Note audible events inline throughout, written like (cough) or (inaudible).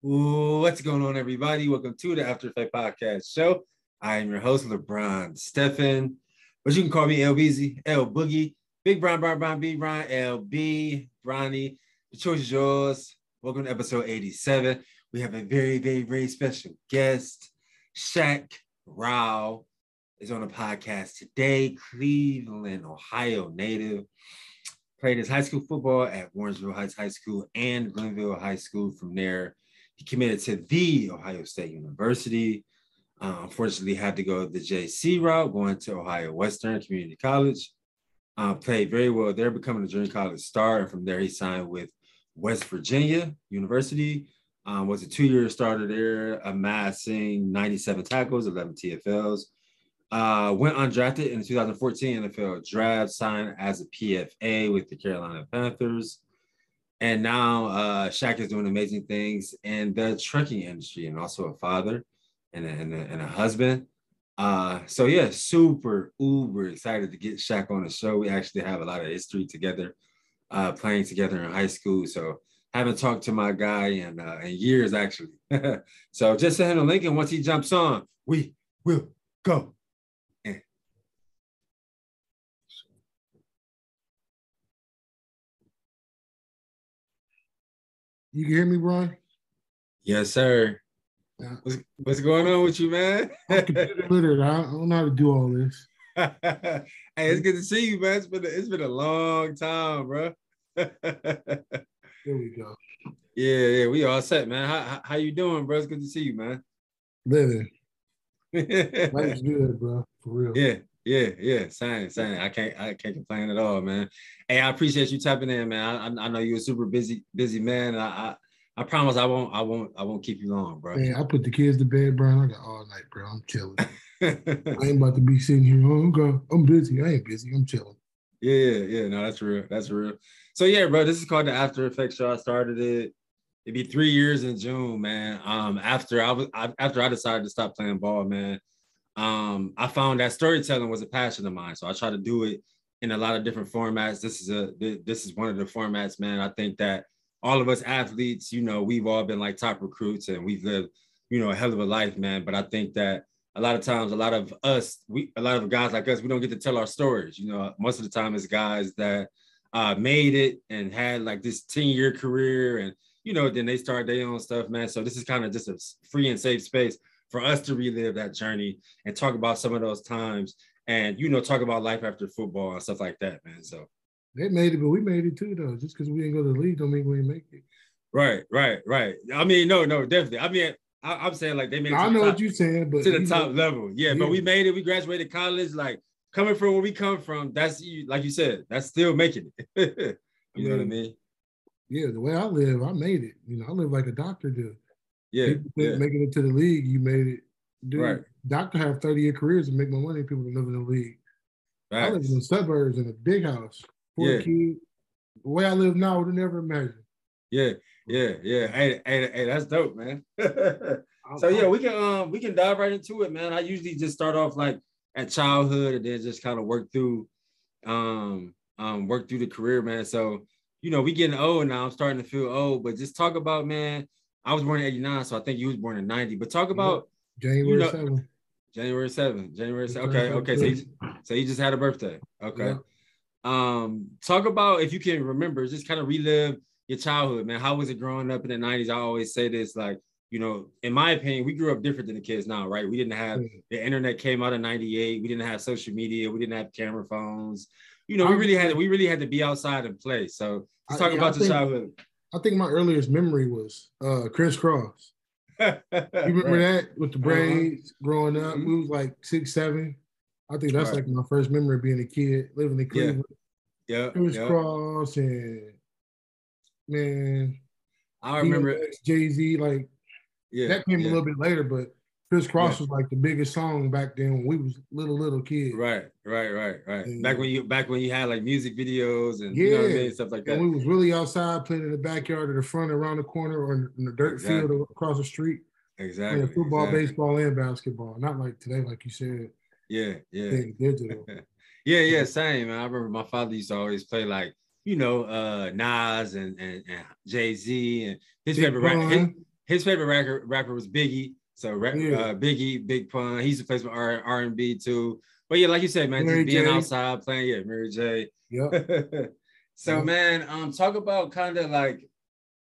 What's going on, everybody? Welcome to the After Effect Podcast Show. I am your host, LeBron Stephan, but you can call me LBZ, L Boogie, Big Brown, Brown, Brown, B Brown, LB, Bronny. The choice is yours. Welcome to episode 87. We have a very, very, very special guest. Shaq Rowell is on the podcast today. Cleveland, Ohio native. Played his high school football at Warrensville Heights High School and Glenville High School. From there, he committed to the Ohio State University. Uh, unfortunately, had to go the JC route, going to Ohio Western Community College. Uh, played very well there, becoming a junior college star. And from there, he signed with West Virginia University. Um, was a two-year starter there, amassing 97 tackles, 11 TFLs. Uh, went undrafted in the 2014 NFL draft, signed as a PFA with the Carolina Panthers. And now uh, Shaq is doing amazing things in the trucking industry and also a father and a, and a, and a husband. Uh, so yeah, super uber excited to get Shaq on the show. We actually have a lot of history together, uh, playing together in high school. So haven't talked to my guy in, uh, in years actually. (laughs) so just send him a link, and once he jumps on, we will go. You can hear me, Brian? Yes, sir. What's, what's going on with you, man? I'm computer literate. I don't know how to do all this. (laughs) hey, it's good to see you, man. It's been a, it's been a long time, bro. there we go. (laughs) Yeah, yeah, we all set, man. How, how you doing, bro? It's good to see you, man. Living. (laughs) Life's good, bro. For real. Yeah, yeah, yeah. Same, same. I can't, I can't complain at all, man. Hey, I appreciate you tapping in, man. I, I know you're a super busy, busy man. I, I, I promise I won't, I won't, I won't keep you long, bro. Man, I put the kids to bed, bro. I got all night, bro. I'm chilling. (laughs) I ain't about to be sitting here. Oh, God, I'm busy. I ain't busy. I'm chilling. Yeah, yeah, yeah. No, that's real. That's real. So yeah, bro, this is called the After Effects Show. I started it. It'd be three years in June, man. Um, after I was I, after I decided to stop playing ball, man. Um, I found that storytelling was a passion of mine, so I try to do it in a lot of different formats. This is a this is one of the formats, man. I think that all of us athletes, you know, we've all been like top recruits and we've lived, you know, a hell of a life, man. But I think that a lot of times, a lot of us, we a lot of guys like us, we don't get to tell our stories. You know, most of the time it's guys that uh, made it and had like this 10-year career and you know, then they start their own stuff, man. So this is kind of just a free and safe space for us to relive that journey and talk about some of those times and you know talk about life after football and stuff like that, man. So they made it, but we made it too, though. Just because we didn't go to the league, don't mean we didn't make it. Right, right, right. I mean, no, no, definitely. I mean, I, am saying like they made. I know top, what you're saying, but to the top know, level, yeah, yeah, But we made it. We graduated college. Like coming from where we come from, that's like you said, that's still making it. (laughs) you I mean, know what I mean? Yeah, the way I live, I made it. You know, I live like a doctor do. Yeah, yeah. making it to the league, you made it. Dude, right. doctor have 30 year careers and make more money than people that live in the league. Right. I live in the suburbs in a big house, four yeah. kids. The way I live now, I would never imagine. Yeah, yeah, yeah. Hey, hey, hey, that's dope, man. (laughs) so yeah, we can um we can dive right into it, man. I usually just start off like at childhood and then just kind of work through um um work through the career, man. So you know, we getting old now. I'm starting to feel old, but just talk about, man. I was born in 89, so I think you was born in 90. But talk about January you know, 7th. January 7th. January 7th. Okay, okay. So you, so you just had a birthday. Okay. Yeah. Um, talk about if you can remember, just kind of relive your childhood, man. How was it growing up in the 90s? I always say this, like, you know, in my opinion, we grew up different than the kids now, right? We didn't have the internet came out in 98, we didn't have social media, we didn't have camera phones. You know, we really had we really had to be outside and play. So let's talk I, about I your childhood. I think my earliest memory was uh crisscross. (laughs) you remember right. that with the uh-huh. braids uh-huh. growing up? Mm-hmm. We was like six, seven. I think that's right. like my first memory of being a kid living in Cleveland. Yeah, yeah. Crisscross yeah. and man, I remember Jay Z. Like yeah, that came yeah. a little bit later, but crisscross yeah. was like the biggest song back then when we was little little kids. Right, right, right, right. And, back when you back when you had like music videos and yeah, you know I mean? stuff like that. And we was really outside playing in the backyard or the front, around the corner, or in the dirt exactly. field across the street. Exactly. Playing football, exactly. baseball, and basketball. Not like today, like you said. Yeah, yeah. Digital. (laughs) yeah, yeah, same. Man. I remember my father used to always play like you know uh Nas and and, and Jay Z and his favorite rapper. his favorite rapper rapper was Biggie. So yeah. uh, Biggie, Big Pun, he's a place for R R and B too. But yeah, like you said, man, Mary just being J. outside playing, yeah, Mary J. Yeah. (laughs) so yep. man, um, talk about kind of like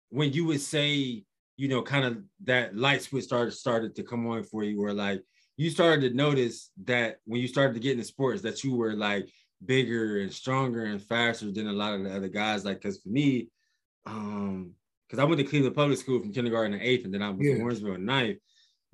when you would say, you know, kind of that light switch started started to come on for you, where like you started to notice that when you started to get into sports, that you were like bigger and stronger and faster than a lot of the other guys. Like, cause for me, um, because I went to Cleveland Public School from kindergarten to eighth, and then I went yeah. to Warrensville in ninth.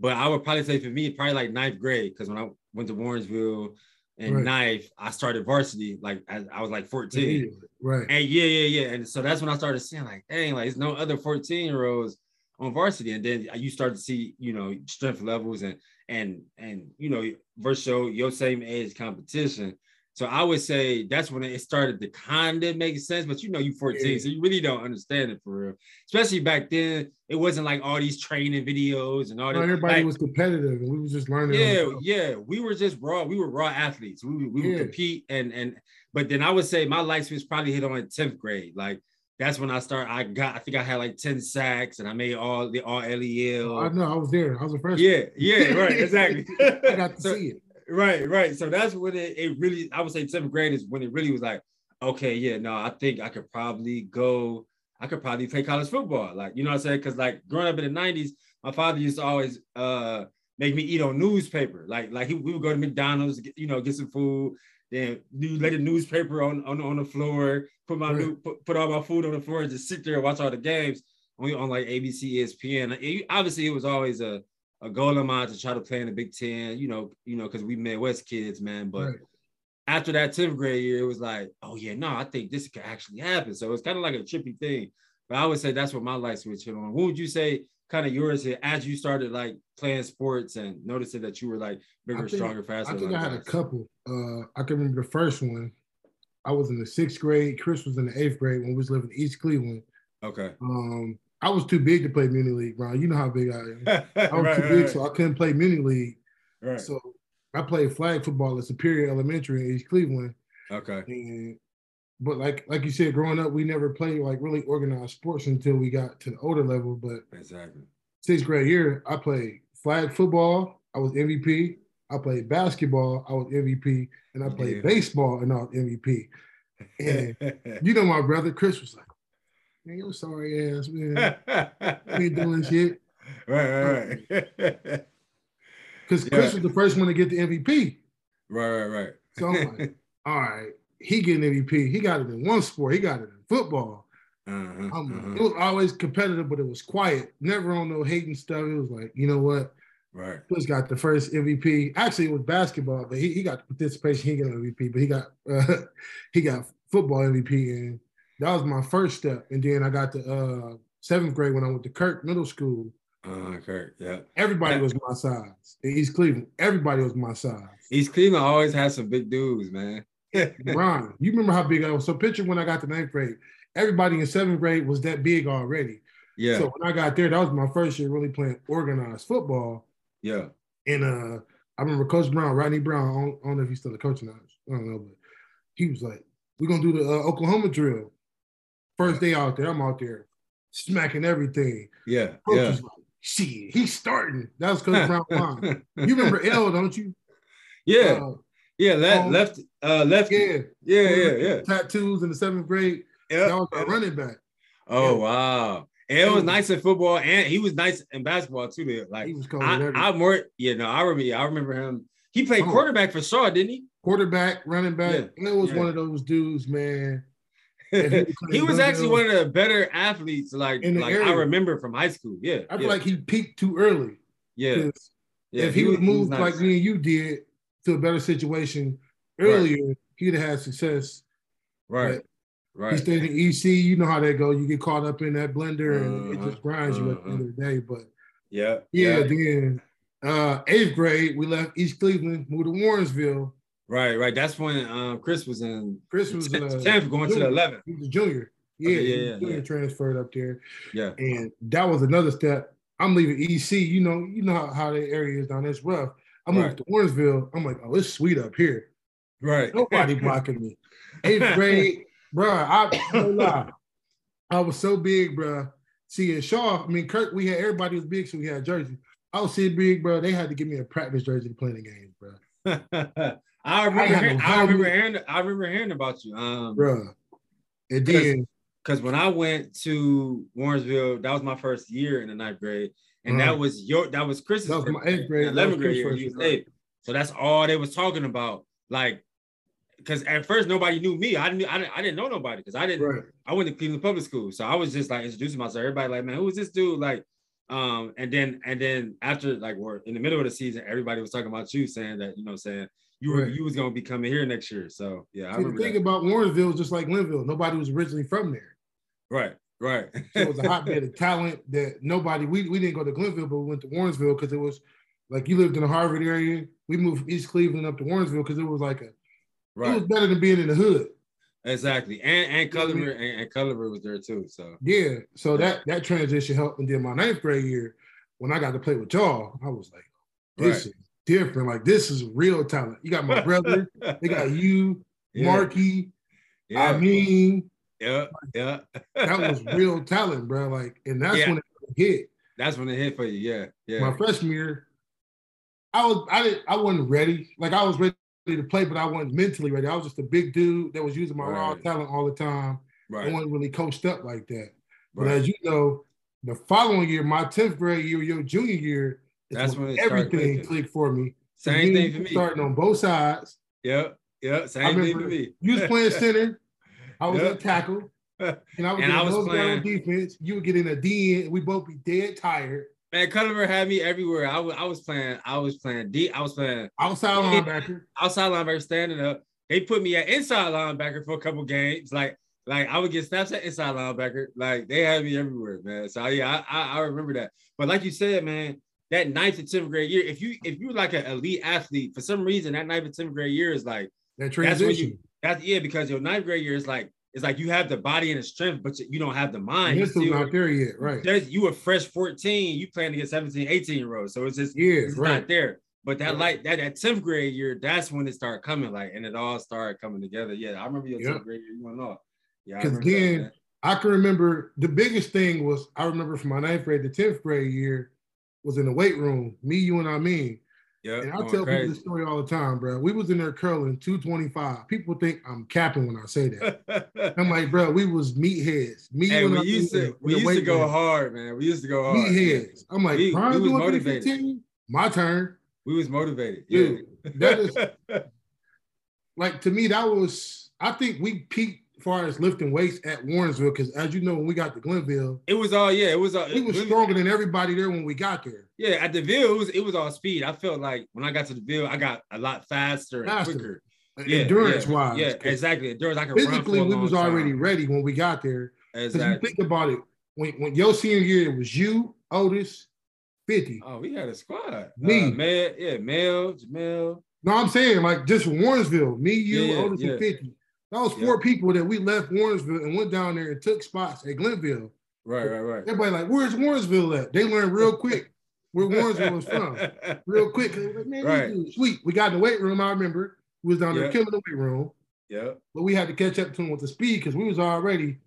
But I would probably say for me, probably like ninth grade, because when I went to Warrensville and right. ninth, I started varsity like I, I was like 14. Right. And yeah, yeah, yeah. And so that's when I started seeing like, dang, like there's no other 14 year olds on varsity. And then uh, you start to see, you know, strength levels and and and you know, versus your same age competition. So I would say that's when it started to kind of make sense. But you know, you 14, yeah. so you really don't understand it for real. Especially back then, it wasn't like all these training videos and all that. Everybody like, was competitive, and we was just learning. Yeah, yeah, we were just raw. We were raw athletes. We, we yeah. would compete, and and but then I would say my life was probably hit on 10th grade. Like that's when I started. I got, I think I had like 10 sacks and I made all the all LEL. I know, I was there. I was a freshman. Yeah, yeah, right, (laughs) exactly. I got to so, see it. Right, right. So that's when it, it really, I would say seventh grade is when it really was like, okay, yeah, no, I think I could probably go, I could probably play college football. Like, you know what I'm saying? Cause like growing up in the 90s, my father used to always uh make me eat on newspaper. Like, like he, we would go to McDonald's, get, you know, get some food. Then you lay the newspaper on, on, on the floor, put my right. new, put, put all my food on the floor and just sit there and watch all the games on, on like ABC, ESPN. It, obviously, it was always a a goal of mine to try to play in the Big Ten, you know, you know, because we Midwest kids, man. But right. after that 10th grade year, it was like, oh yeah, no, I think this could actually happen. So it's kind of like a trippy thing. But I would say that's what my light switch hit on. What would you say kind of yours hit as you started like playing sports and noticing that you were like bigger, think, stronger, faster? I think I had a couple. Uh, I can remember the first one. I was in the sixth grade. Chris was in the eighth grade when we was living in East Cleveland. Okay. Um, I was too big to play mini league, Ron. You know how big I am. (laughs) I was right, too right, big, right. so I couldn't play mini league. Right. So I played flag football at Superior Elementary in East Cleveland. Okay. And, but like like you said, growing up, we never played like really organized sports until we got to the older level. But exactly sixth grade year, I played flag football. I was MVP. I played basketball. I was MVP, and I played yeah. baseball, and I was MVP. (laughs) And you know, my brother Chris was like, man, you sorry ass, man. (laughs) we ain't doing shit. Right, right, right. Because (laughs) yeah. Chris was the first one to get the MVP. Right, right, right. So I'm like, (laughs) all right, he getting MVP. He got it in one sport. He got it in football. Uh-huh, uh-huh. It was always competitive, but it was quiet. Never on no hating stuff. It was like, you know what? Right. Chris got the first MVP. Actually, it was basketball, but he, he got participation. He got MVP, but he got uh, he got football MVP, and that was my first step. And then I got to uh, seventh grade when I went to Kirk Middle School. Uh, Kirk, yeah. Everybody was my size. In East Cleveland, everybody was my size. East Cleveland always had some big dudes, man. (laughs) Ron, you remember how big I was? So picture when I got to ninth grade, everybody in seventh grade was that big already. Yeah. So when I got there, that was my first year really playing organized football. Yeah. And uh, I remember Coach Brown, Rodney Brown. I don't, I don't know if he's still a coach now. I don't know, but he was like, "We're gonna do the uh, Oklahoma drill." First day out there, I'm out there smacking everything. Yeah. Coach yeah. Like, Shit, he's starting. That was (laughs) Coach Brown line. You remember L, don't you? Yeah. Uh, yeah, left, um, left, uh, left. Yeah, yeah, yeah, yeah. Tattoos in the seventh grade. Yeah, that was a running back. Oh yeah. wow. L was nice in football, and he was nice in basketball too. There, like he was I, I more, you know, I remember, I remember him. He played oh. quarterback for Shaw, didn't he? Quarterback, running back. Yeah. Was yeah. one of those dudes, man (laughs) he was actually one of the better athletes, like like area. I remember from high school. Yeah, I feel yeah. like he peaked too early. Yeah, yeah. If he, he would move nice. like me and you did to a better situation earlier, right. he'd have had success. Right. But right. He stayed in EC. You know how that goes. You get caught up in that blender, uh-huh. and it just uh-huh. grinds uh-huh. you at the end of the day. But yeah, yeah. yeah. Then uh, eighth grade, we left East Cleveland, moved to Warrensville Right, right. That's when um, Chris was in. Chris was uh, tenth, going junior. to the eleventh. He was a junior. Yeah, okay, yeah, yeah, junior yeah. transferred up there. Yeah, and that was another step. I'm leaving EC. You know, you know how, how the area is down. It's rough. I'm right. to Warrensville. I'm like, oh, it's sweet up here. Right. Nobody (laughs) blocking me. Eighth grade, bro. I no lie. I was so big, bro. see at Shaw, I mean, Kirk, we had everybody was big, so we had jerseys. I was seeing big, bro. They had to give me a practice jersey to play the game, bro. (laughs) I remember, I, hearing, I remember hearing, I remember hearing about you, um, bro. It did because when I went to Warrensville, that was my first year in the ninth grade, and uh-huh. that was your, that was Chris's. That was my eighth grade, eleventh grade year. Eight, so that's all they was talking about, like. Because at first nobody knew me. I didn't. I didn't, I didn't know nobody because I didn't. Right. I went to Cleveland Public School, so I was just like introducing myself. Everybody like, man, who is this dude? Like, um, and then and then after like we're in the middle of the season, everybody was talking about you, saying that you know, saying you were right. you was gonna be coming here next year. So yeah, I See, the thing that. about Warrensville is just like Glenville. Nobody was originally from there. Right, right. so it was a (laughs) hotbed of talent that nobody. We, we didn't go to Glenville, but we went to Warrensville because it was like you lived in the Harvard area. We moved from East Cleveland up to Warrensville because it was like a. Right. It was better than being in the hood. Exactly, and and Culliver and, and Culliver was there too. So yeah, so that that transition helped. And then my ninth grade year, when I got to play with y'all, I was like, this right. is different. Like this is real talent. You got my brother, they got you, (laughs) yeah. Marky. Yeah. I mean, yeah, yeah. that was (laughs) real talent, bro. Like, and that's yeah. when it hit. That's when it hit for you. Yeah, yeah. My freshman year, I was I didn't I wasn't ready. Like I was ready to play, but I wasn't mentally ready. I was just a big dude that was using my right. raw talent all the time. Right. I wasn't really coached up like that. But right. as you know, the following year, my 10th grade year, your junior year, that's when, when everything clicked for me. Same thing for me. Starting on both sides. Yep. Yep. Same thing for me. You was playing (laughs) center. I was yep. a tackle. (laughs) And I was, and I was playing defense. You would get in a D We both be dead tired. Man, Culliver had me everywhere. I was I was playing, I was playing D, I was playing outside (laughs) linebacker. Outside linebacker standing up. They put me at inside linebacker for a couple games. Like, like I would get snaps at inside linebacker. Like they had me everywhere, man. So yeah, I, I, I remember that. But like you said, man, that ninth and tenth grade year, if you if you're like an elite athlete, for some reason that ninth and tenth grade year is like that transition. That's, you, that's yeah, because your ninth grade year is like it's like you have the body and the strength, but you don't have the mind. You're still not there yet, right? You were fresh 14, you plan to get 17, 18 year olds. So it's just yeah, it's right. not there. But that like that that 10th grade year, that's when it started coming, like, and it all started coming together. Yeah, I remember your yep. 10th grade year, you went off. Yeah, because then that, I can remember the biggest thing was I remember from my ninth grade to 10th grade year was in the weight room, me, you, and I mean. Yeah, and I tell crazy. people this story all the time, bro. We was in there curling 225. People think I'm capping when I say that. (laughs) I'm like, bro, we was meatheads. Me hey, we used to we used to go room. hard, man. We used to go hard. Meatheads. I'm like, we, Brian we doing 315? My turn. We was motivated. Dude, yeah. that is (laughs) like to me, that was I think we peaked far as lifting weights at Warrensville, because as you know, when we got to Glenville, it was all yeah, it was all. He was stronger than everybody there when we got there. Yeah, at the Ville, it was, it was all speed. I felt like when I got to the Ville, I got a lot faster, faster. and quicker. Yeah, endurance yeah, wise, yeah, exactly. Endurance. I could physically, we was already time. ready when we got there. Exactly. You think about it, when when your senior year, it was you, Otis, Fifty. Oh, we had a squad. Me, uh, Mel, yeah, Mel, Jamel. No, I'm saying like just Warrensville, me, you, yeah, Otis, and Fifty. That was four people that we left Warrensville and went down there and took spots at Glenville. Right, right, right. Everybody like, where's Warrensville at? They learned real quick where Warrensville was from. (laughs) Real quick. Like, Man, right. sweet. We got in the weight room. I remember we was down there killing the weight room. Yeah. But we had to catch up to them with the speed because we was already as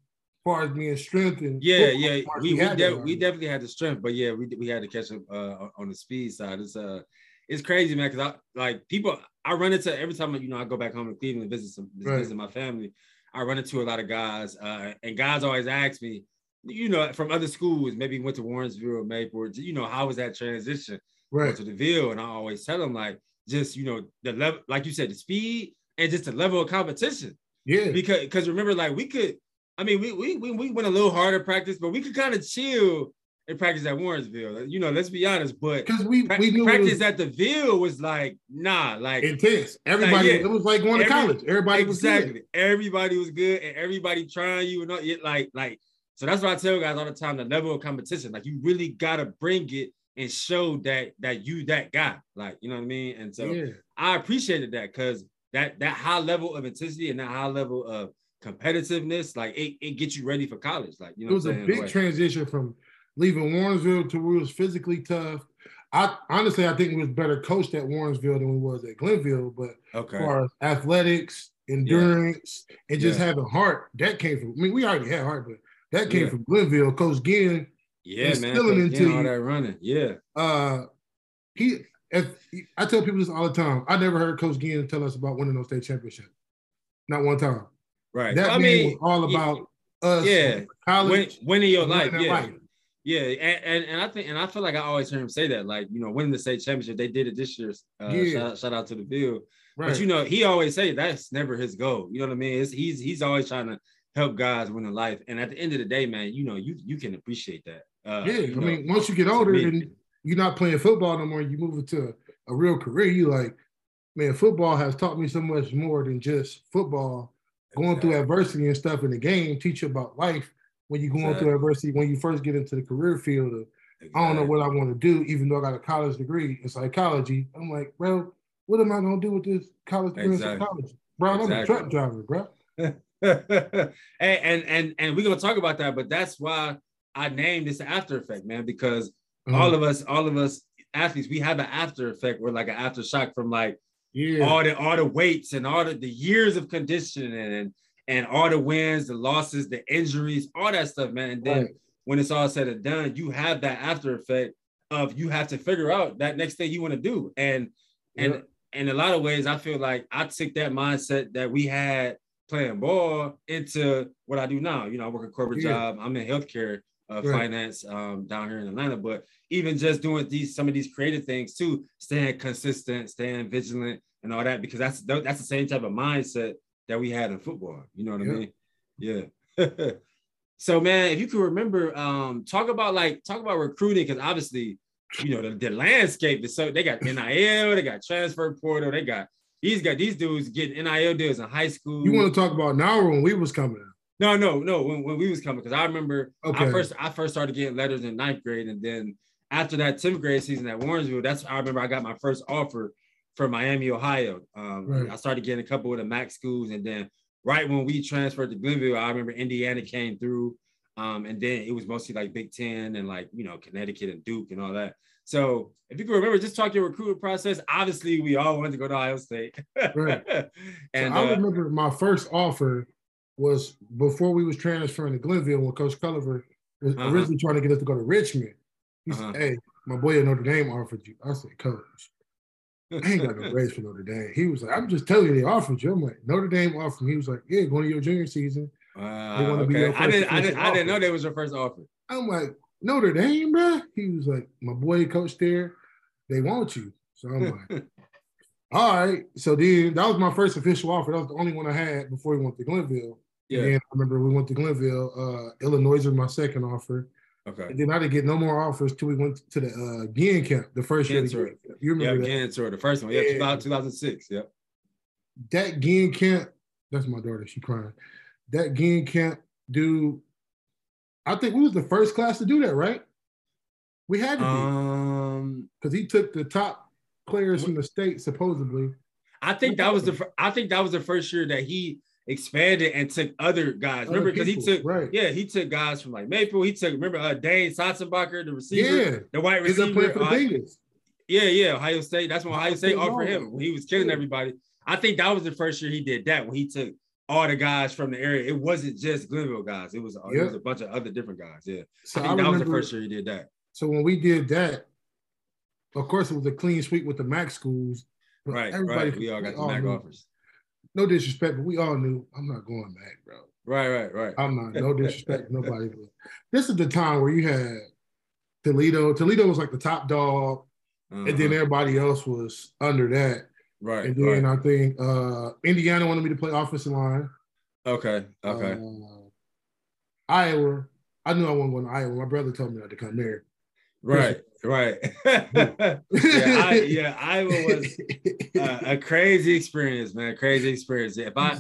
far as being strength and yeah, yeah. We we, we, de- we, definitely had the strength, but yeah, we we had to catch up uh, on the speed side. It's uh it's crazy, man. Because I like people. I run into every time you know I go back home to Cleveland visit some right. visit my family. I run into a lot of guys, uh, and guys always ask me, you know, from other schools, maybe went to Warrensville or Maple, you know, how was that transition right. to the Ville? And I always tell them like, just you know, the level, like you said, the speed and just the level of competition. Yeah. Because because remember, like we could, I mean, we we we, we went a little harder practice, but we could kind of chill they practice at Warrensville. You know, let's be honest, but because we pra- we knew practice was, at the Ville was like nah, like intense. Everybody, like, yeah. it was like going to college. Everybody exactly. was good. Everybody was good, and everybody trying you and not yet like like. So that's what I tell guys all the time: the level of competition, like you really gotta bring it and show that that you that guy, like you know what I mean. And so yeah. I appreciated that because that that high level of intensity and that high level of competitiveness, like it, it gets you ready for college. Like you know, it was a big transition from leaving Warrensville to where it was physically tough. I honestly, I think we was better coached at Warrensville than we was at Glenville. But okay. as far as athletics, endurance, yeah. and just yeah. having heart, that came from. I mean, we already had heart, but that came yeah. from Glenville. Coach Ginn Yeah, man. Instilling into all that running. Yeah. Uh, he. If I tell people this all the time, I never heard Coach Ginn tell us about winning those state championship. Not one time. Right. That I mean, was all about us. Yeah. College, winning your life. Yeah. Life. Yeah, and, and, and I think and I feel like I always hear him say that, like you know, winning the state championship. They did it this year. Uh, yeah. shout, shout out to the field. Right. But you know, he always say that's never his goal. You know what I mean? It's, he's he's always trying to help guys win in life. And at the end of the day, man, you know, you you can appreciate that. Uh, yeah, I know, mean, once you get older and you're not playing football no more, you move into a, a real career. You like, man, football has taught me so much more than just football. Going exactly. through adversity and stuff in the game teach you about life when you're going exactly. through adversity. When you first get into the career field of, exactly. I don't know what I want to do, even though I got a college degree in psychology. I'm like, bro, what am I gonna do with this college degree exactly. in psychology? Bro, I'm a truck driver, bro. (laughs) and, and and and we're gonna talk about that, but that's why I named this after effect, man, because mm-hmm. all of us, all of us athletes, we have an after effect. We're like an aftershock from like yeah. all the all the weights and all the, the years of conditioning and and all the wins, the losses, the injuries, all that stuff, man. And then right. when it's all said and done, you have that after effect of you have to figure out that next thing you want to do. And and in a lot of ways, I feel like I took that mindset that we had playing ball into what I do now. You know, I work a corporate yeah. job. I'm in healthcare uh, right. finance um, down here in Atlanta. But even just doing these some of these creative things too, staying consistent, staying vigilant, and all that, because that's that's the same type of mindset that we had in football. You know what yeah. I mean? Yeah. (laughs) so man, if you can remember, um, talk about like talk about recruiting, because obviously, you know, the, the landscape is so they got NIL, they got transfer portal, they got these got these dudes getting NIL deals in high school. You want to talk about now when we was coming? No, no, no. When, when we was coming, because I remember okay. I first I first started getting letters in ninth grade, and then after that 10th grade season at Warrensville, that's I remember I got my first offer for Miami, Ohio. Um, right. I started getting a couple of the MAC schools, and then right when we transferred to Glenville, I remember Indiana came through, um, and then it was mostly like Big Ten and like you know Connecticut and Duke and all that. So if you can remember, just talk your recruitment process. Obviously, we all wanted to go to Ohio State. right. (laughs) And so I uh, remember my first offer was before we was transferring to Glenville when Coach Culliver was uh-huh. originally trying to get us to go to Richmond. He uh-huh. said, "Hey, my boy at Notre Dame offered you." I said, "Coach, I ain't got no grades for Notre Dame." He was like, "I'm just telling you, they offered you." I'm like, "Notre Dame offered me." He was like, "Yeah, going to your junior season." Uh, okay. I didn't, I didn't, I didn't know that was your first offer. I'm like, Notre Dame, bro. He was like, my boy, coach there. They want you. So I'm like, (laughs) all right. So then that was my first official offer. That was the only one I had before we went to Glenville. Yeah. And I remember we went to Glenville. Uh, Illinois was my second offer. Okay. And then I didn't get no more offers till we went to the uh, Ginn camp, the first Ginn year. You remember yeah, that? Ginn the first one. Yeah, yeah. 2006. Yep. That Ginn camp, that's my daughter. She crying. That Ginn camp, dude. I think we was the first class to do that, right? We had to be um because he took the top players from the state supposedly. I think that was the I think that was the first year that he expanded and took other guys. Remember, because he took right. yeah, he took guys from like Maple. He took remember uh, Dane Sanzenbacher, the receiver, yeah. the white receiver. For the uh, yeah, yeah, Ohio State. That's when Ohio State offered him. He was killing yeah. everybody. I think that was the first year he did that when he took all the guys from the area. It wasn't just Glenville guys. It was, yep. it was a bunch of other different guys. Yeah. So I think I that was the first year he did that. So when we did that, of course, it was a clean sweep with the MAC schools. Right, everybody, right. We all got the MAC knew, offers no disrespect, but we all knew I'm not going back, bro. Right, right, right. I'm not. No (laughs) disrespect, nobody. But this is the time where you had Toledo. Toledo was like the top dog, uh-huh. and then uh-huh. everybody else was under that. Right. And then right. I think uh, Indiana wanted me to play offensive line. Okay. Okay. Uh, Iowa. I knew I wasn't going to Iowa. My brother told me not to come there. Right. (laughs) Right. yeah, I, (laughs) yeah, Iowa was uh, a crazy experience, man. Crazy experience. If I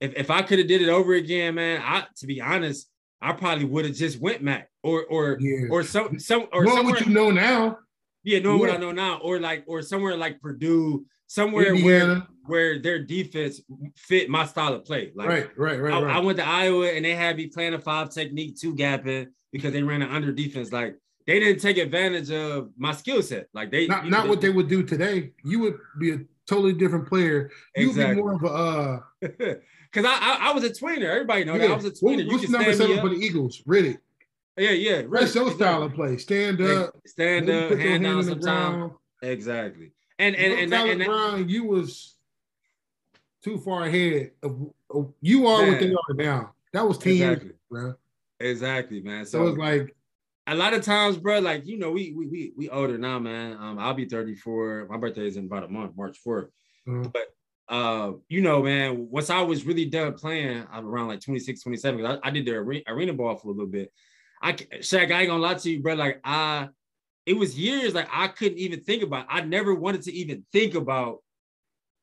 if, if I could have did it over again, man, I to be honest, I probably would have just went MAC or or yeah. or some some or knowing what you know now. Yeah, knowing yeah. what I know now, or like or somewhere like Purdue, somewhere Indiana. where where their defense fit my style of play. Like right, right, right, I, right. I went to Iowa and they had me playing a five technique, two gapping because they ran an under defense. Like they didn't take advantage of my skill set. Like they not, not what they would do today. You would be a totally different player. You'd exactly. be more of a uh (laughs) because I, I, I was a tweener. Everybody know yeah. that I was a tweener. What, what's number seven for the Eagles? Reddick. Yeah, yeah. Right. That's your style of play. Stand up. Stand up, hand, down sometime. Exactly. And and and, and, and, Brian, you was too far ahead of, of you are man. what they are now. That was 10 exactly. years, bro. Exactly, man. So, so it's like a lot of times, bro, like you know, we we we we older now, man. Um, I'll be 34. My birthday is in about a month, March 4th. Mm-hmm. But uh, you know, man, once I was really done playing, I'm around like 26, 27, I, I, did the arena, arena ball for a little bit. I Shaq, I ain't gonna lie to you, bro. Like I, it was years like I couldn't even think about. I never wanted to even think about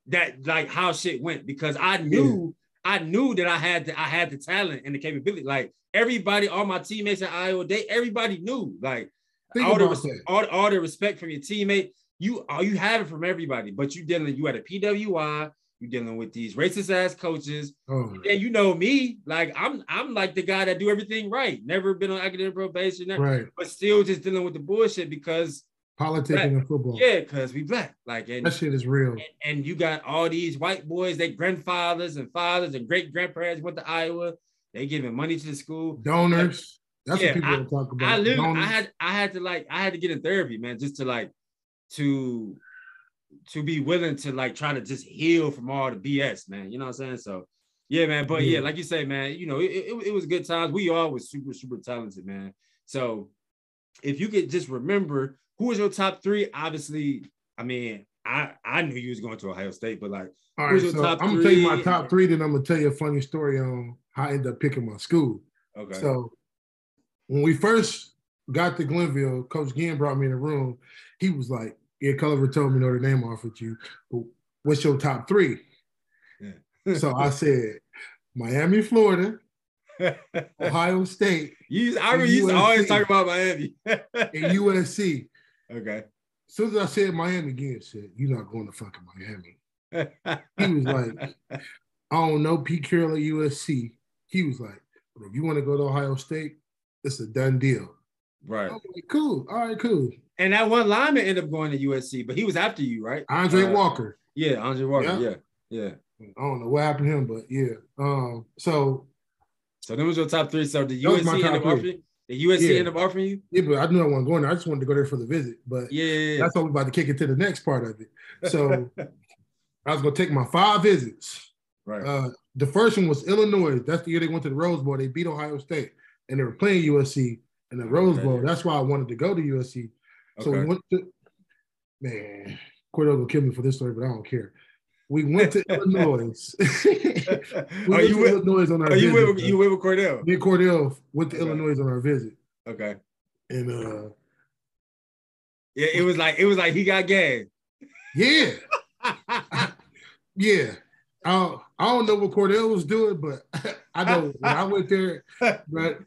that, like how shit went, because I knew. I knew that I had the, I had the talent and the capability. Like everybody, all my teammates at Iowa, they everybody knew. Like all the, all, all the respect from your teammate you all you have it from everybody, but you dealing you had a PWI, you dealing with these racist ass coaches. Oh. And you know me, like I'm I'm like the guy that do everything right. Never been on academic probation, right? But still just dealing with the bullshit because politics and football. Yeah, because we black. Like and that shit is real. And, and, you got all these white boys, their grandfathers and fathers and great grandparents went to Iowa. They giving money to the school. Donors. That's yeah, what people I, talk about. I literally I had I had to like I had to get in therapy, man, just to like to to be willing to like try to just heal from all the BS, man. You know what I'm saying? So yeah, man. But yeah, like you say, man, you know, it, it, it was good times. We all was super, super talented, man. So if you could just remember who was your top three, obviously, I mean, I I knew you was going to Ohio State, but like, all right, so I'm gonna tell you my top three, then I'm gonna tell you a funny story on how I ended up picking my school. Okay. So when we first got to Glenville, Coach Ginn brought me in the room. He was like, "Yeah, Culliver told me Notre Dame offered you, but what's your top three? Yeah. so I (laughs) said, Miami, Florida, (laughs) Ohio State. You, I you used to always talk about Miami (laughs) and USC. Okay. As soon as I said Miami again, said, You're not going to fucking Miami. he was like, I don't know Pete Carroll at USC. He was like, But if you want to go to Ohio State, it's a done deal. Right. Like, cool. All right, cool. And that one lineman ended up going to USC, but he was after you, right? Andre uh, Walker. Yeah, Andre Walker. Yeah. yeah. yeah. I don't know what happened to him, but yeah. Um, so So that was your top three. So the USC end up offering the USC yeah. end up offering you? Yeah, but I knew I wasn't going there. I just wanted to go there for the visit. But yeah, yeah, yeah. that's all we about to kick it to the next part of it. So (laughs) I was gonna take my five visits. Right. Uh, the first one was Illinois. That's the year they went to the Rose Bowl. They beat Ohio State, and they were playing USC in the Rose Bowl. That's why I wanted to go to USC. So okay. we went to man, Cordell will kill me for this story, but I don't care. We went to Illinois. (laughs) (laughs) we are you with, Illinois on our are visit, you with, you with Cordell? Me and Cordell went to okay. Illinois on our visit. Okay. And uh yeah, it was like it was like he got gagged. Yeah. (laughs) yeah. I I don't know what Cordell was doing, but I know when I went there, but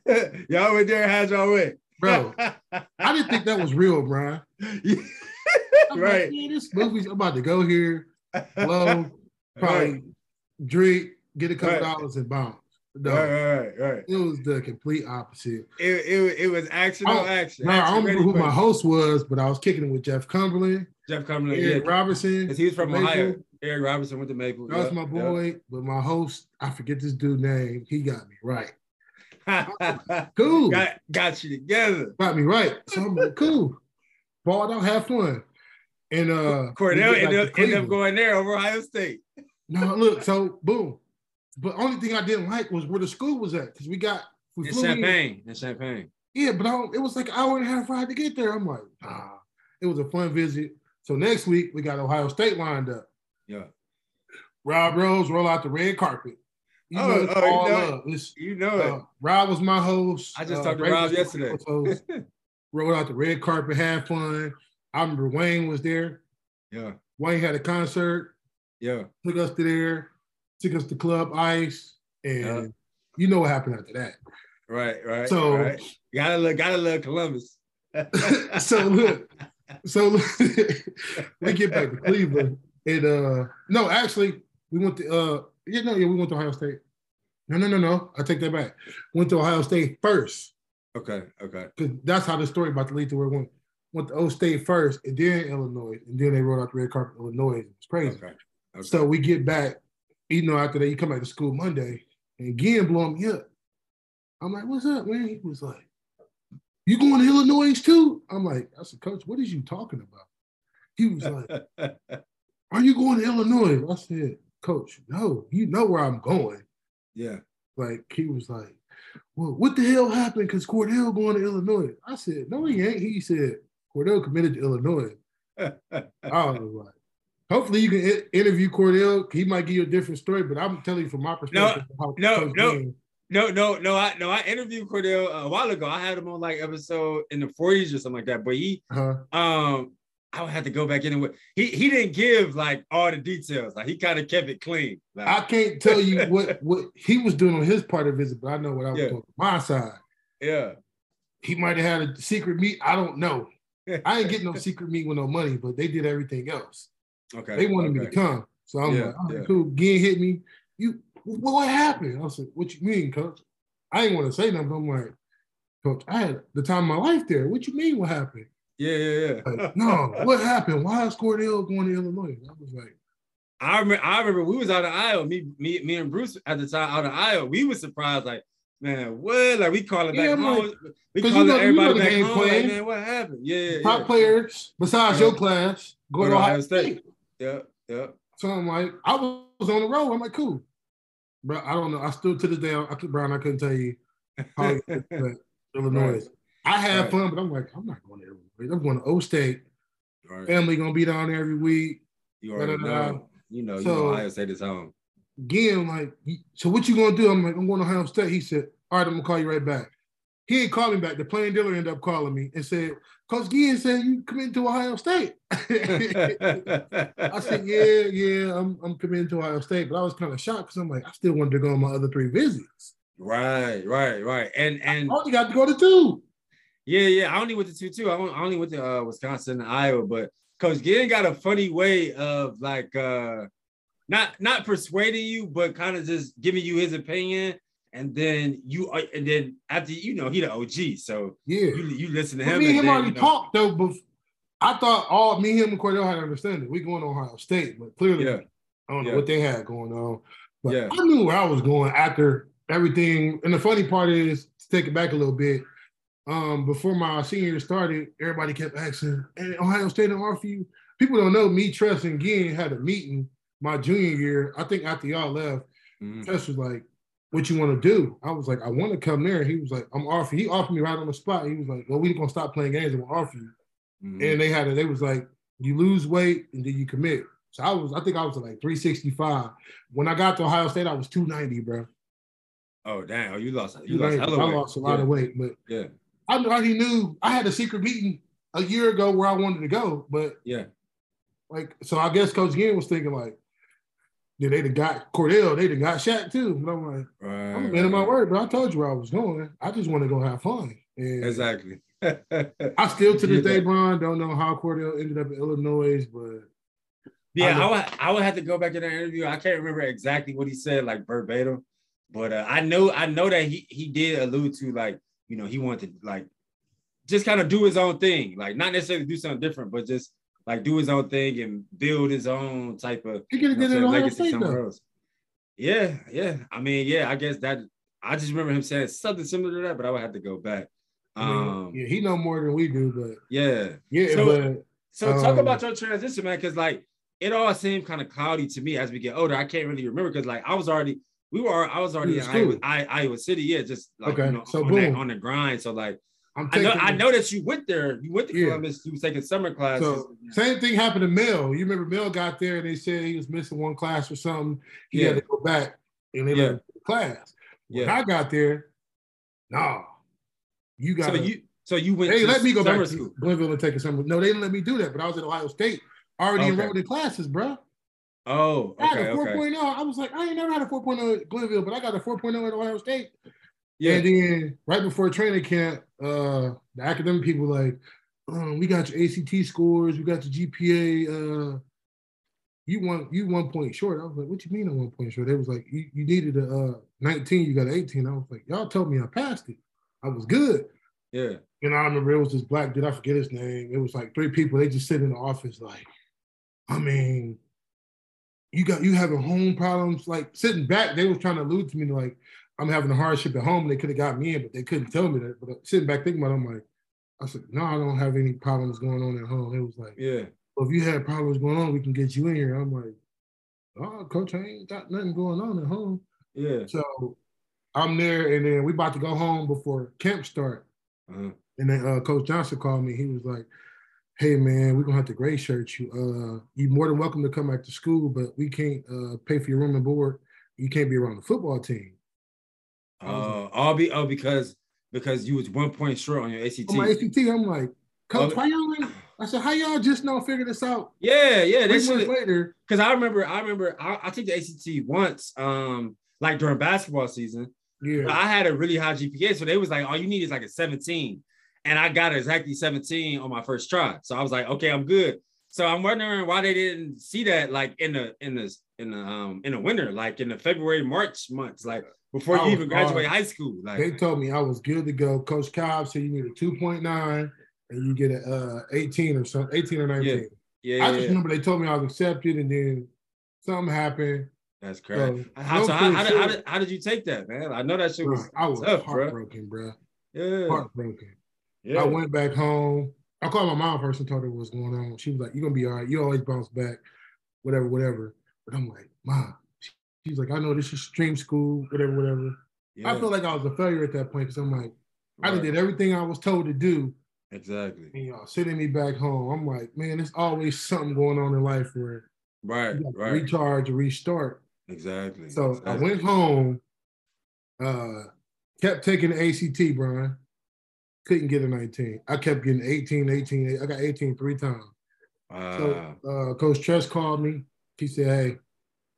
y'all went there, how'd y'all went? Bro, I didn't think that was real, bro. right. Like, this movie's I'm about to go here, blow, (laughs) probably right. drink, get a couple right. dollars and bounce. No, right, right, right. It was the complete opposite. It, it, it was action on oh, action. No, action I don't remember who my host was, but I was kicking it with Jeff Cumberland. Jeff Cumberland, Eric yeah. Robertson. Because he was from Maple. Ohio. Eric Robertson went to Maple. That was my boy, but my host, I forget this dude's name. He got me right. (laughs) cool. Got, got you together. Got me right. So I'm like, cool. Balled out, have fun. And uh Cordell ended, up, ended up going there over Ohio State. (laughs) No, look, so boom. But only thing I didn't like was where the school was at because we got we in Champaign. In. in Champaign. Yeah, but I, it was like an hour and a half ride to get there. I'm like, ah, it was a fun visit. So next week we got Ohio State lined up. Yeah. Rob Rose roll out the red carpet. You oh, know, oh, you know, it. you know uh, it. Rob was my host. I just uh, talked to Rob yesterday. (laughs) rolled out the red carpet, had fun. I remember Wayne was there. Yeah. Wayne had a concert. Yeah. Took us to there, took us to Club Ice, and yeah. you know what happened after that. Right, right. So right. gotta look, gotta look Columbus. (laughs) so look, so look, (laughs) we get back to Cleveland. And uh no, actually, we went to uh yeah, no, yeah, we went to Ohio State. No, no, no, no. I take that back. Went to Ohio State first. Okay, okay. Because that's how the story about to lead to where it went. Went to O State first, and then Illinois, and then they rolled out the red carpet Illinois. It's crazy. Okay. okay. So we get back, you know, after that, you come back to school Monday, and again blowing me up. I'm like, what's up, man? He was like, You going to Illinois too? I'm like, I said, Coach, what is you talking about? He was like, (laughs) Are you going to Illinois? I said, Coach, no, you know where I'm going. Yeah. Like he was like, Well, what the hell happened? Because Cordell going to Illinois. I said, No, he ain't. He said, Cordell committed to Illinois. I was like, Hopefully you can interview Cordell. He might give you a different story, but I'm telling you from my perspective. No, no, no. No, no, no. I no. I interviewed Cordell a while ago. I had him on like episode in the 40s or something like that. But he, uh-huh. um, I would have to go back in and with he he didn't give like all the details. Like he kind of kept it clean. Like, I can't tell you (laughs) what what he was doing on his part of visit, but I know what I was yeah. doing on my side. Yeah. He might have had a secret meet. I don't know. I ain't getting no secret meet with no money, but they did everything else. Okay. They wanted okay. me to come. So I'm yeah, like, right, yeah. cool. Ginn hit me. You what, what happened? I said, What you mean, coach? I didn't want to say nothing. I'm like, Coach, I had the time of my life there. What you mean what happened? Yeah, yeah, yeah. Like, no, what happened? Why is Cordell going to Illinois? I was like, I remember, I remember we was out of Iowa. Me, me, me and Bruce at the time out of Iowa. We were surprised, like, man, what? Like we call it back yeah, home. We calling you know, everybody you know back home. Like, man, what happened? Yeah, top yeah. players besides uh-huh. your class go, to Ohio State. State. Yep, yeah. So I'm like, I was on the road. I'm like, cool, bro. I don't know. I still to this day, I could, Brown. I couldn't tell you how (laughs) Illinois. Right. I had right. fun, but I'm like, I'm not going to Illinois. I'm going to O State. Right. Family gonna be down there every week. You already know. You know, so, you know Ohio State is home. Again, like, so what you gonna do? I'm like, I'm going to Ohio State. He said, All right, I'm gonna call you right back. He ain't calling back. The plain dealer ended up calling me and said, Coach Ginn said you committed to Ohio State. (laughs) I said, Yeah, yeah, I'm I'm committing to Ohio State. But I was kind of shocked because I'm like, I still wanted to go on my other three visits. Right, right, right. And and I only got to go to two. Yeah, yeah. I only went to two too. I only went to uh, Wisconsin and Iowa, but Coach Ginn got a funny way of like uh not not persuading you, but kind of just giving you his opinion and then you uh, and then after you know he the OG, so yeah, you, you listen to him. me and him then, already you know, talked though. But I thought all me, him, and Cordell had understanding. We going to Ohio State, but clearly yeah. I don't know yeah. what they had going on. But yeah. I knew where I was going after everything. And the funny part is to take it back a little bit. Um, before my senior year started, everybody kept asking, hey, Ohio State and offer you. People don't know me, Tress, and Ginn had a meeting my junior year. I think after y'all left, mm-hmm. Tress was like, what you want to do? I was like, I want to come there. He was like, I'm offering. He offered me right on the spot. He was like, Well, we gonna stop playing games. I'm gonna offer you. Mm-hmm. And they had it. They was like, you lose weight and then you commit. So I was, I think I was like 365. When I got to Ohio State, I was 290, bro. Oh damn! Oh, you lost. You lost. I lost a lot yeah. of weight, but yeah, I already knew I had a secret meeting a year ago where I wanted to go, but yeah, like so I guess Coach Ginn was thinking like, yeah, they'd have got Cordell, they'd have got Shaq too. But I'm like, right, I'm a man of my word, but I told you where I was going. I just want to go have fun. And exactly. I still to this (laughs) day, Brian, don't know how Cordell ended up in Illinois, but yeah, I, I, would I would have to go back to that interview. I can't remember exactly what he said, like verbatim, but uh, I know I know that he he did allude to like you know he wanted to like just kind of do his own thing, like not necessarily do something different, but just like do his own thing and build his own type of he could get legacy somewhere else. Yeah, yeah. I mean, yeah. I guess that I just remember him saying something similar to that, but I would have to go back. Um, yeah, he know more than we do, but yeah, yeah. So, but, so um, talk about your transition, man, because like it all seemed kind of cloudy to me as we get older. I can't really remember because like I was already we were I was already in Iowa, I, Iowa City, yeah, just like okay. you know, so on, that, on the grind. So like I know, I know that you went there. You went to yeah. Columbus. You was taking summer classes. So, same thing happened to Mel. You remember Mel got there and they said he was missing one class or something. He yeah. had to go back and they yeah. let him class. When yeah. I got there, nah, you got. So you so you went. They let me go back school. to Glenville and take a summer. No, they didn't let me do that. But I was at Ohio State, already okay. enrolled in classes, bro. Oh, okay, I had a 4.0. Okay. Oh. I was like, I ain't never had a 4.0 at Glenville, but I got a 4.0 at Ohio State. Yeah. And then right before training camp, uh, the academic people like, um, we got your ACT scores, we got your GPA. Uh, you want you one point short. I was like, what you mean I'm one point short? They was like, you, you needed a uh, 19, you got an 18. I was like, y'all told me I passed it. I was good. Yeah. And I remember it was this black dude, I forget his name. It was like three people, they just sit in the office like, I mean, you got you having home problems, like sitting back, they was trying to allude to me like, I'm having a hardship at home. They could have got me in, but they couldn't tell me that. But sitting back thinking about it, I'm like, I said, no, I don't have any problems going on at home. It was like, yeah. Well, if you had problems going on, we can get you in here. I'm like, oh, coach, I ain't got nothing going on at home. Yeah. So I'm there, and then we about to go home before camp start. Uh-huh. And then uh, Coach Johnson called me. He was like, "Hey man, we're gonna have to gray shirt you. Uh, you're more than welcome to come back to school, but we can't uh, pay for your room and board. You can't be around the football team." Uh, all be oh because because you was one point short on your ACT. On my ACT, I'm like, Coach, why y'all? I said, how y'all just now figure this out? Yeah, yeah. This months later, because I remember, I remember, I, I took the ACT once, um, like during basketball season. Yeah, I had a really high GPA, so they was like, all you need is like a 17, and I got exactly 17 on my first try. So I was like, okay, I'm good. So I'm wondering why they didn't see that like in the in the in the um in the winter, like in the February March months, like before you even graduate high school. Like they told me I was good to go. Coach Cobb said you need a 2.9 and you get a uh, 18 or something, 18 or 19. Yeah, yeah I just yeah. remember they told me I was accepted, and then something happened. That's crazy. So, how, so how, how, did, how, did, how, did, you take that, man? I know that shit was. Bro, I was tough, heartbroken, bro. bro. Yeah, heartbroken. Yeah. I went back home. I called my mom first and told her what's going on. She was like, "You're gonna be all right. You always bounce back, whatever, whatever." But I'm like, "Mom," she's like, "I know this is stream school, whatever, whatever." Yeah. I felt like I was a failure at that point because I'm like, right. I did everything I was told to do, Exactly. And y'all sending me back home. I'm like, man, there's always something going on in life where right, right. recharge restart. Exactly. So exactly. I went home, uh, kept taking the ACT, Brian. Couldn't get a 19. I kept getting 18, 18. I got 18 three times. Wow. So uh, Coach Tress called me. He said, hey,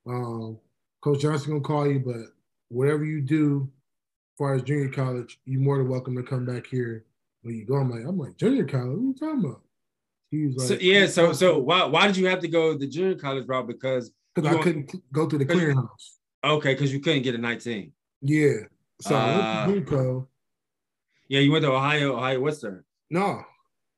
um, Coach Johnson gonna call you, but whatever you do as far as junior college, you're more than welcome to come back here when you go, I'm like, I'm like junior college. What are you talking about? He was like, so, yeah. So so why why did you have to go the junior college route? Because because I couldn't go to the clearinghouse. Okay, because you couldn't get a 19. Yeah. So uh, I went to Ah. Yeah, you went to Ohio, Ohio Western. No.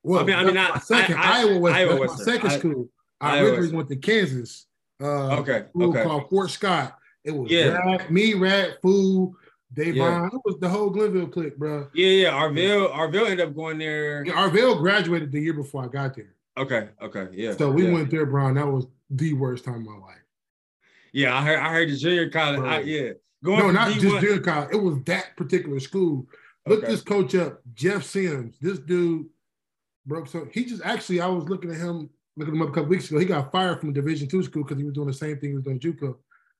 Well, I mean, I mean, second I, I, Iowa Western. Iowa Western. My second I, school. I originally went to Kansas. Uh, okay. Okay. called Fort Scott. It was yeah. Me, Rat, Food, Davon, yeah. it was the whole Glenville clique, bro. Yeah, yeah. Arville, Arville ended up going there. Yeah, Arville graduated the year before I got there. Okay, okay, yeah. So we yeah. went there, Brian. That was the worst time of my life. Yeah, I heard. I heard the junior college. I, yeah, going no, not D1. just junior college. It was that particular school. Look okay. this coach up, Jeff Sims. This dude broke so he just actually. I was looking at him, looking him up a couple weeks ago. He got fired from a Division two school because he was doing the same thing he was doing JUCO.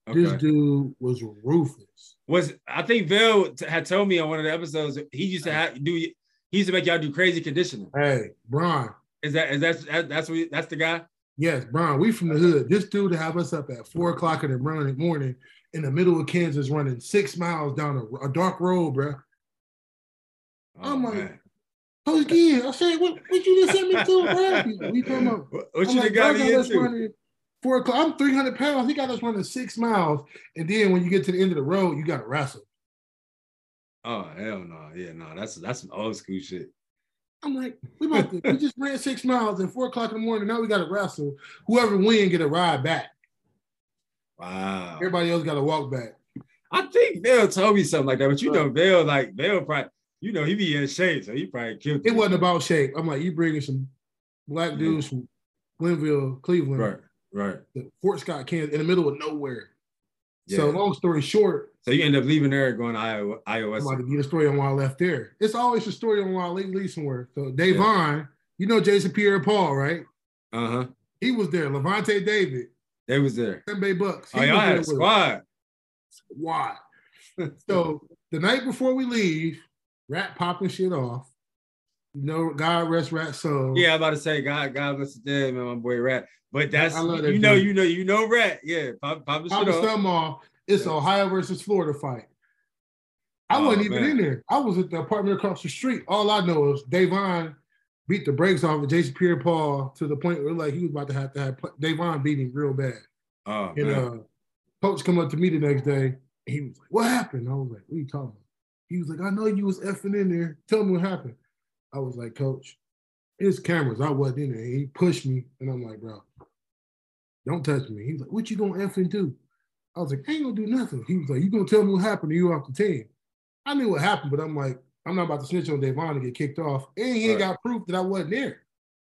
Okay. This dude was ruthless. Was I think Bill had told me on one of the episodes he used to have, do he used to make y'all do crazy conditioning. Hey, Brian. Is that is that that's what that's the guy? Yes, Brian. We from the hood. This dude to have us up at four o'clock in the morning, morning in the middle of Kansas, running six miles down a, a dark road, bro. Oh, I'm like, man. Coach again. I said, what, what you just sent me to, bro? (laughs) We talking about? What, what you like, got me into? four o'clock. I'm 300 pounds. He got us running six miles. And then when you get to the end of the road, you got to wrestle. Oh, hell no. Yeah, no, that's that's some old school shit. I'm like, we about to, we just ran six miles at four o'clock in the morning. Now we got to wrestle. Whoever win get a ride back. Wow. Everybody else got to walk back. I think Bill told me something like that, but you know, Bill, like Bill probably, you know, he be in shape, so he probably killed. It wasn't about shape. I'm like, you bringing some black dudes from Glenville, Cleveland, right? Right. Fort Scott, Kansas, in the middle of nowhere. Yeah. So long story short. So you end up leaving there going to Iowa. Iowa. I'm about to get a story on why I left there. It's always a story on why I leave somewhere. So Davon, yeah. you know Jason Pierre Paul, right? Uh-huh. He was there. Lavonte David. They was there. Bay Bucks. He oh, y'all had a squad. Squad. (laughs) so the night before we leave, Rat popping shit off. You know, God rest Rat soul. Yeah, I'm about to say God, God bless the dead, man, my boy Rat. But that's you that know, you know, you know, Rat. Yeah, pop, pop shit off. off. It's yeah. Ohio versus Florida fight. I oh, wasn't even man. in there. I was at the apartment across the street. All I know is Davon beat the brakes off of Jason Pierre-Paul to the point where like he was about to have to have Davon beating real bad. Oh, and man. uh, coach come up to me the next day. he was like, "What happened?" I was like, "What are you talking about?" He was like, "I know you was effing in there. Tell me what happened." I was like, "Coach, it's cameras. I wasn't in there." He pushed me, and I'm like, "Bro, don't touch me." He's like, "What you gonna effing do?" I was like, I ain't gonna do nothing. He was like, You gonna tell me what happened to you off the team? I knew what happened, but I'm like, I'm not about to snitch on Davon to get kicked off, and he ain't Right. got proof that I wasn't there.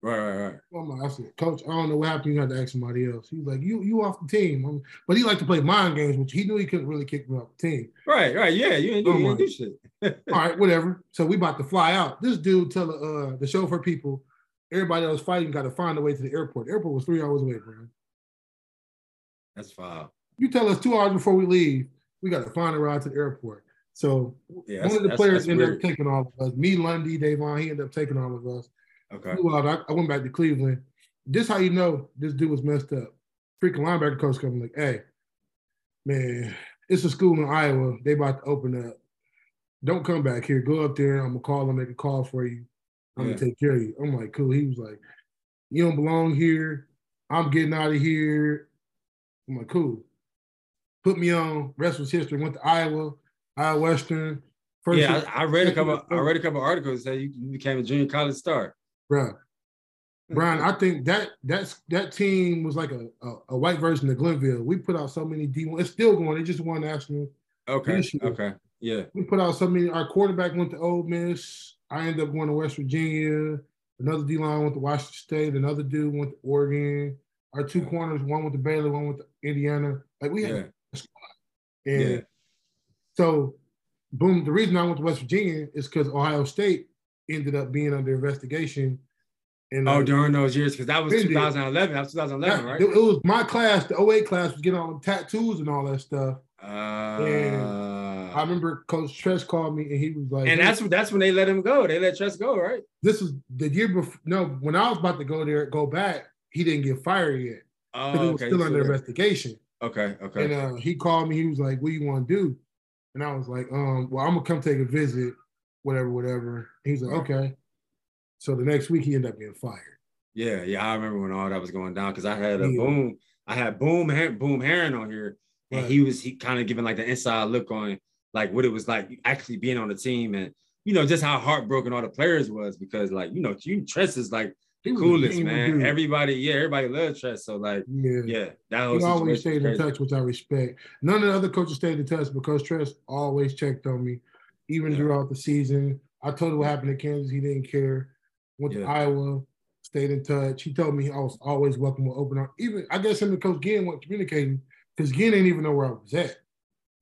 Right, right, right. I said, Coach, I don't know what happened. You had to ask somebody else. He's like, you you off the team. I'm- but he liked to play mind games, which he knew he couldn't really kick me off the team. Right, right. Yeah, you ain't do, you do shit. (laughs) All right, whatever. So we about to fly out. This dude tell uh the chauffeur people, everybody that was fighting got to find a way to the airport. The airport was three hours away, bro. That's foul. You tell us two hours before we leave, we got to find a ride to the airport. So Yeah, one of the that's- players that's ended weird. up taking all of us. Me, Lundy, Davon, he ended up taking all of us. Okay. I, I went back to Cleveland. This how you know this dude was messed up. Freaking linebacker coach coming like, hey, man, it's a school in Iowa. They about to open up. Don't come back here. Go up there. I'm gonna call them, make a call for you. I'm Yeah. gonna take care of you. I'm like, cool. He was like, you don't belong here. I'm getting out of here. I'm like, cool. Put me on. Rest was history. Went to Iowa, Iowa Western. First yeah, I, I read a couple. I read a couple articles that you became a junior college star. Bruh. Mm-hmm. Brian, I think that that's that team was like a, a, a white version of Glenville. We put out so many D1. It's still going. They just won national. Okay. Year. Okay. Yeah. We put out so many. Our quarterback went to Ole Miss. I ended up going to West Virginia. Another D line went to Washington State. Another dude went to Oregon. Our two corners, one went to Baylor, one went to Indiana. Like we had Yeah. and Yeah. so, boom. The reason I went to West Virginia is because Ohio State ended up being under investigation. And Oh, uh, during those years, because that was Indeed. 2011. That was 2011, right? it, it was my class. The 08 class was getting all tattoos and all that stuff. Uh, I remember Coach Tress called me and he was like, and "Hey, that's that's when they let him go. They let Tress go, right? this is the year before." No, when I was about to go there, go back, he didn't get fired yet Oh, because it was okay. still under investigation. Okay. Okay. And uh, he called me. He was like, "What do you want to do?" And I was like, "Um, well, I'm gonna come take a visit, whatever, whatever." He's like, "Okay." So the next week he ended up getting fired. Yeah, yeah, I remember when all that was going down because I had a Yeah. boom, I had boom, Her- boom Heron on here, and Right. he was he kind of giving like the inside look on like what it was like actually being on the team, and you know just how heartbroken all the players was because like you know you Tress is like He was a coolest man. Everybody, yeah, everybody loves Tress, so like yeah. yeah, that whole He always stayed in touch, which I respect. None of the other coaches stayed in touch because Tress always checked on me, even Yeah. throughout the season. I told him what happened to Kansas. He didn't care. Went to Iowa, stayed in touch. He told me I was always welcome with open arms. Even I guess him and Coach Ginn weren't communicating because Ginn didn't even know where I was at.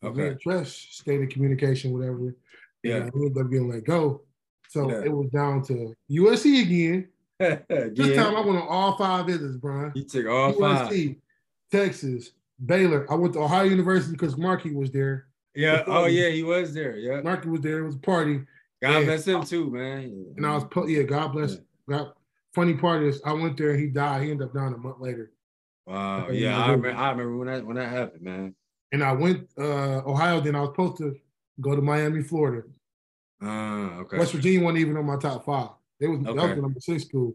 Okay. Tress stayed in communication, whatever. Yeah. And I ended up getting let go. So Yeah. it was down to USC again. (laughs) This yeah, time I went on all five visits, Brian. You took all five. USC, Texas, Baylor. I went to Ohio University because Markey was there. Yeah, oh yeah, he was there. Yeah, Markey was there. It was a party, God Yeah. bless him too, man. and I was yeah. God bless. God. Funny part is, I went there. He died. He ended up dying a month later. Wow, Okay, yeah, yeah, I remember, I remember when that when that happened, man. And I went uh, Ohio. Then I was supposed to go to Miami, Florida. Ah, okay. West Virginia wasn't even on my top five. They was that was the number six school.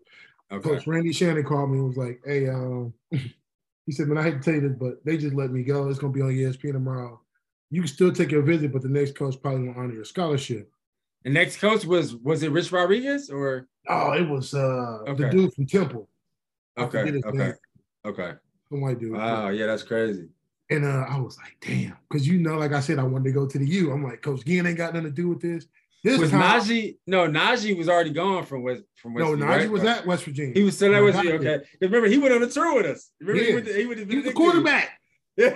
Okay. Coach Randy Shannon called me and was like, "Hey, um," (laughs) he said, "Man, I hate to tell you this, but they just let me go. It's gonna be on ESPN tomorrow. You can still take your visit, but the next coach probably won't honor your scholarship." The next coach was was it Rich Rodriguez or Oh, it was uh the dude from Temple, okay okay name. okay some white dude. wow yeah that's crazy And uh, I was like, "Damn," because you know, like I said, I wanted to go to the U. I'm like, Coach Ginn ain't got nothing to do with this. This was time, Najee no Najee was already gone from West from West no, Virginia, Najee right? was at West Virginia. he was still at West. Virginia okay remember he went on a tour with us remember he Yeah. went to, he went to He was the quarterback. yeah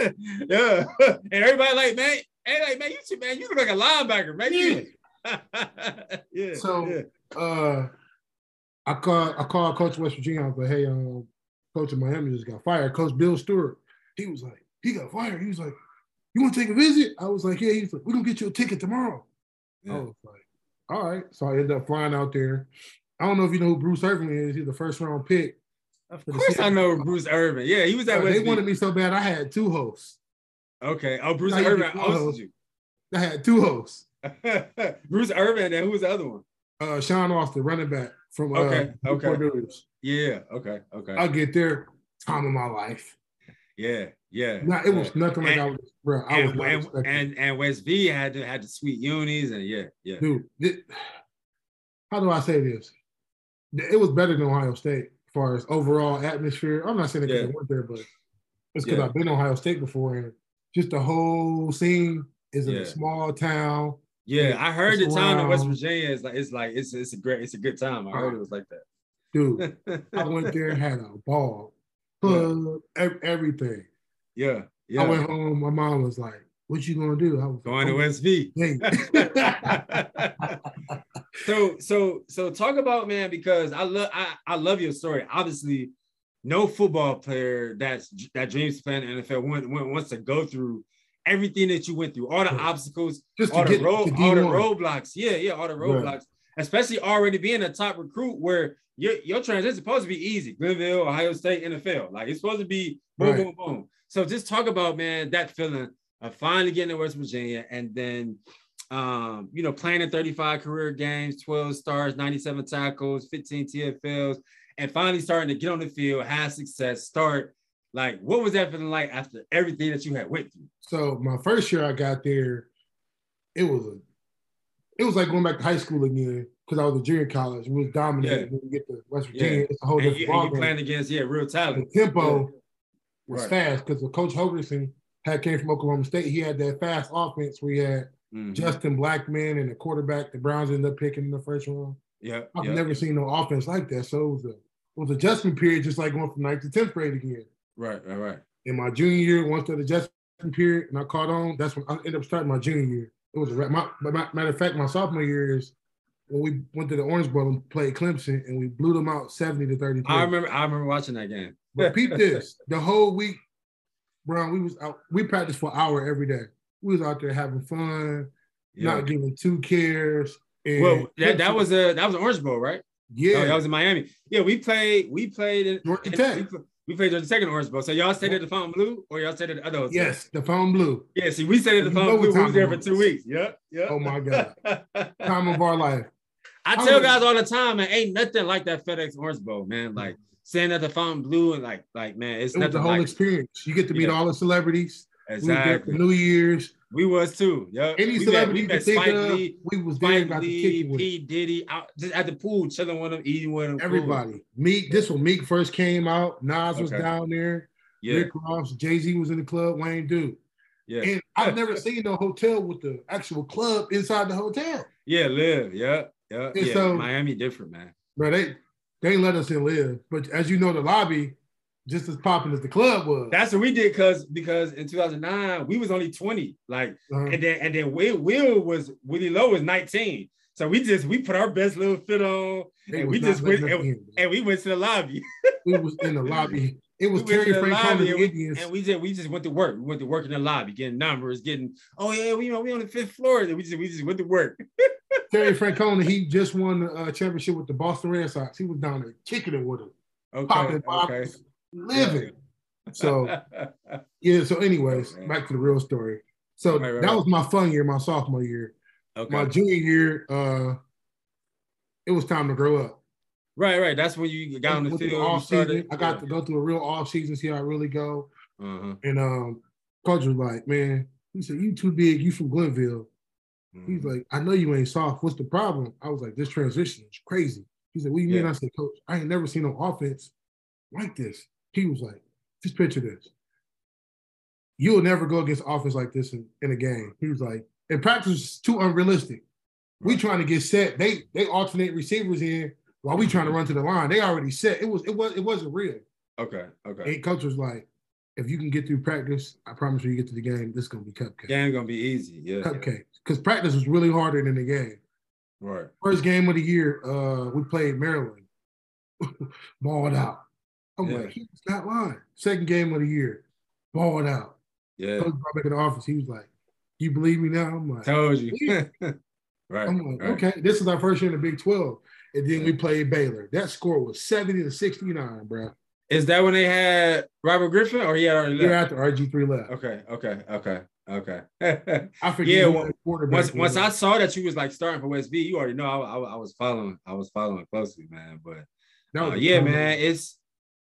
(laughs) yeah and everybody like man hey like man you two man you look like a linebacker man you (laughs) yeah So- yeah. uh, I called I called Coach West Virginia. I was like, "Hey, um, Coach of Miami just got fired." Coach Bill Stewart. He was like, "He got fired." He was like, "You want to take a visit?" I was like, "Yeah." He's like, "We're gonna get you a ticket tomorrow." I was like, "All right." So I ended up flying out there. I don't know if you know who Bruce Irvin is. He's the first round pick. Of course, I know Bruce Irvin. Yeah, he was at Uh, West they wanted me so bad. I had two hosts. Okay. Oh, Bruce you Irvin hosted I had two hosts. (laughs) Bruce Irvin, and who was the other one? Uh, Shawne Alston, running back from uh, Okay, okay. Yeah. Okay. Okay. I'll get there, time of my life. yeah. Yeah. Nah, it was nothing like And- I was, bro. I was And, not and, and and West V had to had the sweet unis and yeah yeah dude. how do I say this? It was better than Ohio State as far as overall atmosphere. I'm not saying because Yeah. I went there, but it's because Yeah. I've been to Ohio State before, and just the whole scene is in Yeah. a small town. Yeah, I heard the town in West Virginia is like it's like it's it's a great it's a good time. I heard it was like that. Dude, (laughs) I went there, had a ball, yeah. everything. Yeah, yeah. I went home. My mom was like, "What you gonna do?" I was going like, to oh, SV. (laughs) (laughs) so so so talk about man because I love I, I love your story. Obviously, no football player that's that dreams playing in the NFL want, wants to go through everything that you went through, all the obstacles, Just all the road, all the roadblocks. Yeah, yeah, all the roadblocks. Right. Especially already being a top recruit where your, your transition is supposed to be easy. Glenville, Ohio State, NFL. Like it's supposed to be boom, right. boom, boom. So just talk about man that feeling of finally getting to West Virginia and then um, you know, playing in 35 career games, 12 stars, 97 tackles, 15 TFLs, and finally starting to get on the field, have success, start. Like, what was that feeling like after everything that you had went through? So my first year I got there, it was a, it was like going back to high school again because I was a junior college. We was dominating yeah. when we get to West Virginia. Yeah. It's a whole and different you, you playing against yeah real talent. The tempo yeah. was right. fast because Coach Holgorsen had came from Oklahoma State. He had that fast offense where he had mm-hmm. Justin Blackmon and the quarterback. The Browns ended up picking in the first round. Yeah, I've yep. never seen no offense like that. So it was a it was adjustment period, just like going from ninth to tenth grade again. Right, right, right. In my junior year, once that adjustment period, and I caught on, that's when I ended up starting my junior year. It was a my, my, matter of fact, my sophomore year is when we went to the Orange Bowl and played Clemson, and we blew them out seventy to thirty. I remember, I remember watching that game. but peep (laughs) this: the whole week, Brown, we was out. We practiced for an hour every day. We was out there having fun, yeah. not giving two cares. Well, that, that was a that was an Orange Bowl, right? Yeah, oh, that was in Miami. Yeah, we played. We played in Georgia Tech. We, played Georgia Tech in Orange Bowl. So y'all stayed at the Fontainebleau, or y'all stayed at the other? Yes, the Fontainebleau. Yeah, see, we stayed at the Fontainebleau. We was there for two weeks. Yep, yep. Oh my god, (laughs) time of our life. I tell guys all the time, man, ain't nothing like that FedEx Orange Bowl, man. Like staying at the Fontainebleau and like, like man, it's it was the whole like experience. You get to meet yeah. all the celebrities. Exactly. New Year's. We was too. Yeah. Any we celebrity met, we, met Spike of, Lee, we was there. Spike Lee, P Diddy, out just at the pool, chilling with them, eating with them. Everybody. Cool. Meek. This when Meek first came out. Nas okay. was down there. Yeah. Rick Ross, Jay Z was in the club. Wayne Dude. Yeah. And I've never seen no hotel with the actual club inside the hotel. Yeah, live. Yeah. Yeah. And yeah. So, Miami different, man. But they they let us in live. But as you know, the lobby just as popping as the club was. That's what we did because because in 2009 we was only 20, like, uh-huh. and then and then Will, Will was Willie Lowe was 19. So we just we put our best little fit on, and we just went and, in, and, we went to the lobby. (laughs) we was in the lobby. It was we Terry Francona and we, Indians, and we just we just went to work. We went to work in the lobby, getting numbers, getting oh yeah, we you know we on the fifth floor. And we just we just went to work. (laughs) Terry Francona, he just won the uh, championship with the Boston Red Sox. He was down there kicking it with him, okay, popping okay living. So (laughs) yeah. So, anyways, oh, back to the real story. So right, right, that was my fun year, my sophomore year. Okay. My junior year, uh, it was time to grow up. Right, right. That's when you got on the field. off season, I got yeah. to go through a real off season, see how I really go. Uh-huh. And um, coach was like, "Man, he said you too big. You from Glenville." Mm-hmm. He's like, "I know you ain't soft. What's the problem?" I was like, "This transition is crazy." He said, "What do you mean?" I said, "Coach, I ain't never seen no offense like this." He was like, just picture this. You'll never go against offense like this in, in a game. He was like, in practice, it's too unrealistic. We trying to get set. They they alternate receivers in while we trying to run to the line. They already set. It was it was it wasn't real. Okay. Okay. And coach was like, if you can get through practice, I promise you, you get to the game. This is gonna be cupcake. Game gonna be easy. Yeah. Cupcake. Because practice was really harder than the game. Right. First game of the year, uh, we played Maryland. (laughs) Balled out. I'm yeah. like, he was not lying. Second game of the year, balled out. Yeah. Coach brought back in the office. He was like, You believe me now? I'm like, Told you. (laughs) right. I'm like, right. okay. This is our first year in the Big 12. And then yeah. we played Baylor. That score was 70 to 69, bro. Is that when they had Robert Griffin or he had already left? Year after RG3 left. Okay, okay, okay. Okay. I forget. Yeah. Well, once once I saw that you was like starting for West V, you already know I, I, I was following. I was following closely, man. But uh, yeah, man, it's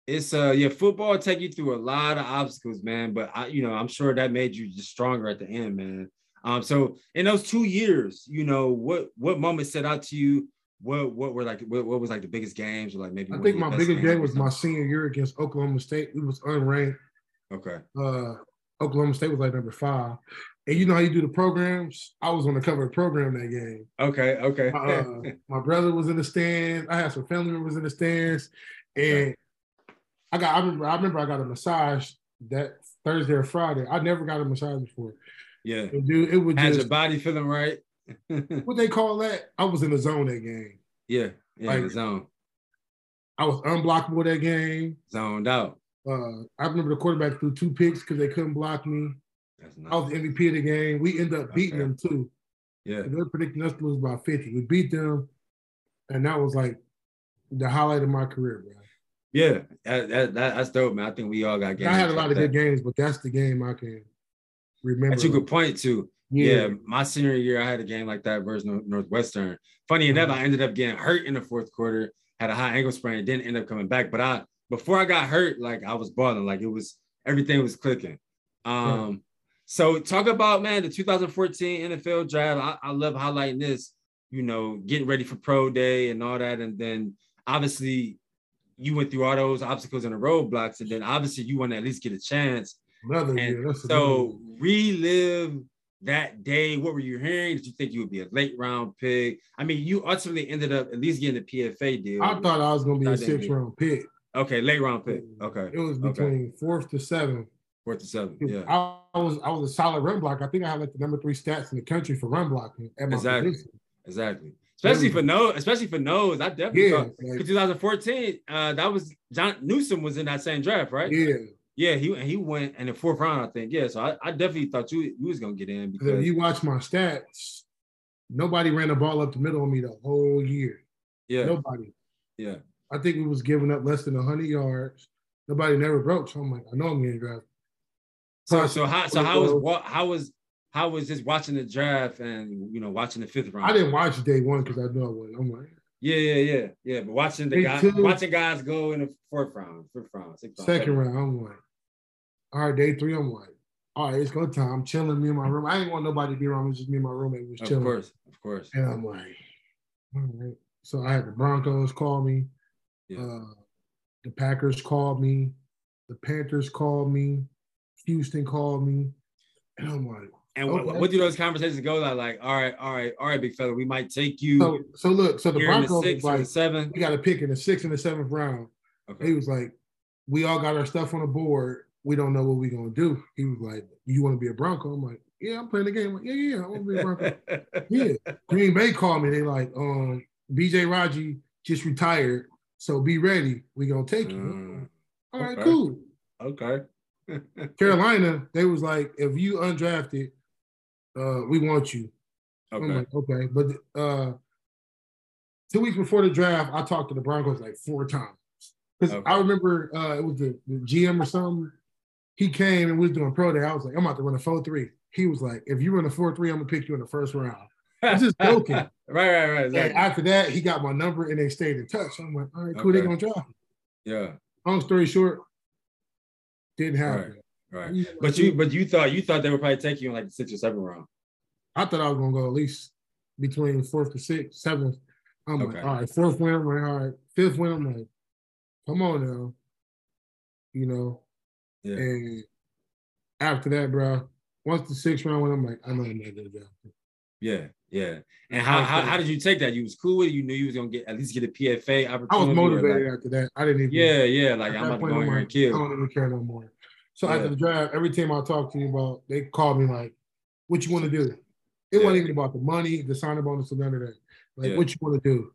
it's uh yeah, football take you through a lot of obstacles, man. But I, you know, I'm sure that made you just stronger at the end, man. Um, so in those two years, you know, what what moments set out to you? What what were like what, what was like the biggest games or like maybe? I think my biggest game was my senior year against Oklahoma State. We was unranked. Okay. Uh, Oklahoma State was like number five. And you know how you do the programs? I was on the cover of the program that game. Okay, okay. uh, my brother was in the stands. I had some family members in the stands, (laughs) and I got. I remember. I remember I got a massage that Thursday or Friday. I never got a massage before. Yeah, and dude, it had just your body feeling right. (laughs) what they call that. I was in the zone that game. Yeah, yeah, Like- the zone, I was unblockable that game. zoned out. Uh, I remember the quarterback threw two picks because they couldn't block me. That's I was the MVP of the game. We ended up beating Okay. them too. Yeah, They were predicting us to lose by 50. We beat them, and that was like the highlight of my career, bro. Yeah, that, that, that- that's dope, man. I think we all got games. I had a lot like of good games, but that's the game I can remember. that you could point to. yeah. Yeah. my senior year, I had a game like that versus Northwestern. Funny enough, I ended up getting hurt in the fourth quarter, had a high ankle sprain, didn't end up coming back. But I, before I got hurt, like I was balling, like it was everything was clicking. Um, so talk about man the 2014 NFL draft. I, I love highlighting this. You know, getting ready for pro day and all that, and then obviously you went through all those obstacles and the roadblocks, and then obviously you want to at least get a chance. Another And year. So relive that day. What were you hearing? Did you think you would be a late round pick? I mean, you ultimately ended up at least getting a PFA deal. I thought I was gonna be a six round pick. okay, late round pick. Okay, It was Okay. between fourth to seventh. fourth to seventh. Yeah, I, was I was a solid run block. I think I had like the number three stats in the country for run blocking Exactly. position. exactly. Especially for nose, especially for nose. I definitely Yeah, thought like, 2014, uh, that was John Newsom was in that same draft, right? yeah. Yeah, he he went in the fourth round, I think. Yeah, so I, I definitely thought you you was gonna get in 'Cause If because you watch my stats, nobody ran the ball up the middle on me the whole year. yeah, Nobody. yeah. I think we was giving up less than 100 yards. Nobody never broke. So I'm like, I know I'm getting drafted. So so how so how was what how was how was just watching the draft and you know watching the fifth round? I didn't watch day one because I know I wouldn't. I'm like, Yeah, yeah, yeah, yeah. But watching the guys, two. watching guys go in the fourth round, fifth round, sixth round, second round, I'm like, all right, day three, I'm like, all right, it's go time. I'm chilling, me in my room. I didn't want nobody to be around. It was just me and my roommate was chilling. Of course, of course. And I'm like, all right. So I had the Broncos call me. Yeah. Uh, the Packers called me. The Panthers called me. Houston called me. And I'm like, And what, okay. what do those conversations go like? Like, all right, all right, all right, big fella, we might take you so, so look, so the the Broncos sixth like, the seventh. we got to pick in the sixth and the seventh round. He was like, we all got our stuff on the board. We don't know what we're going to do. He was like, you want to be a Bronco? I'm like, yeah, I'm playing the game. Like, yeah, yeah, I want to be a Bronco. (laughs) yeah. Green Bay called me. They like, um, BJ Raji just retired. So be ready. We gonna take you. Mm, All right, okay. cool. okay. (laughs) Carolina, they was like, if you undrafted, uh, we want you. Okay. like, okay. But uh two weeks before the draft, I talked to the Broncos like four times. Because Okay. I remember uh it was the, the GM or something. He came and we was doing pro day. I was like, I'm about to run a 4-3. He was like, if you run a 4-3, I'm gonna pick you in the first round. I'm just (laughs) joking. right, right, right. Exactly. after that, he got my number and they stayed in touch. I'm like, all right, cool, they Okay. gonna draft me. Yeah, Long story short, didn't happen. right. You know, But you, but you thought you thought they would probably take you in like the sixth or seventh round. I thought I was gonna go at least between fourth to sixth, seventh. I'm Okay. like, all right, fourth win, I'm like, all right, fifth win, I'm like, come on now. You know, Yeah. and after that, bro, once the sixth round went, I'm like, I know I'm not gonna draft. Yeah, yeah. And how, how how did you take that? You was cool with it. You knew you was gonna get at least get a PFA opportunity. I was motivated like- after that. I didn't even yeah, yeah. Like I'm about to go in here and kill. I don't even care no more. So Yeah. after the draft, every team I talk to you about, they called me like, "What you want to do?" It Yeah. wasn't even about the money, the signing bonus, or none of that. Like, Yeah. what you want to do?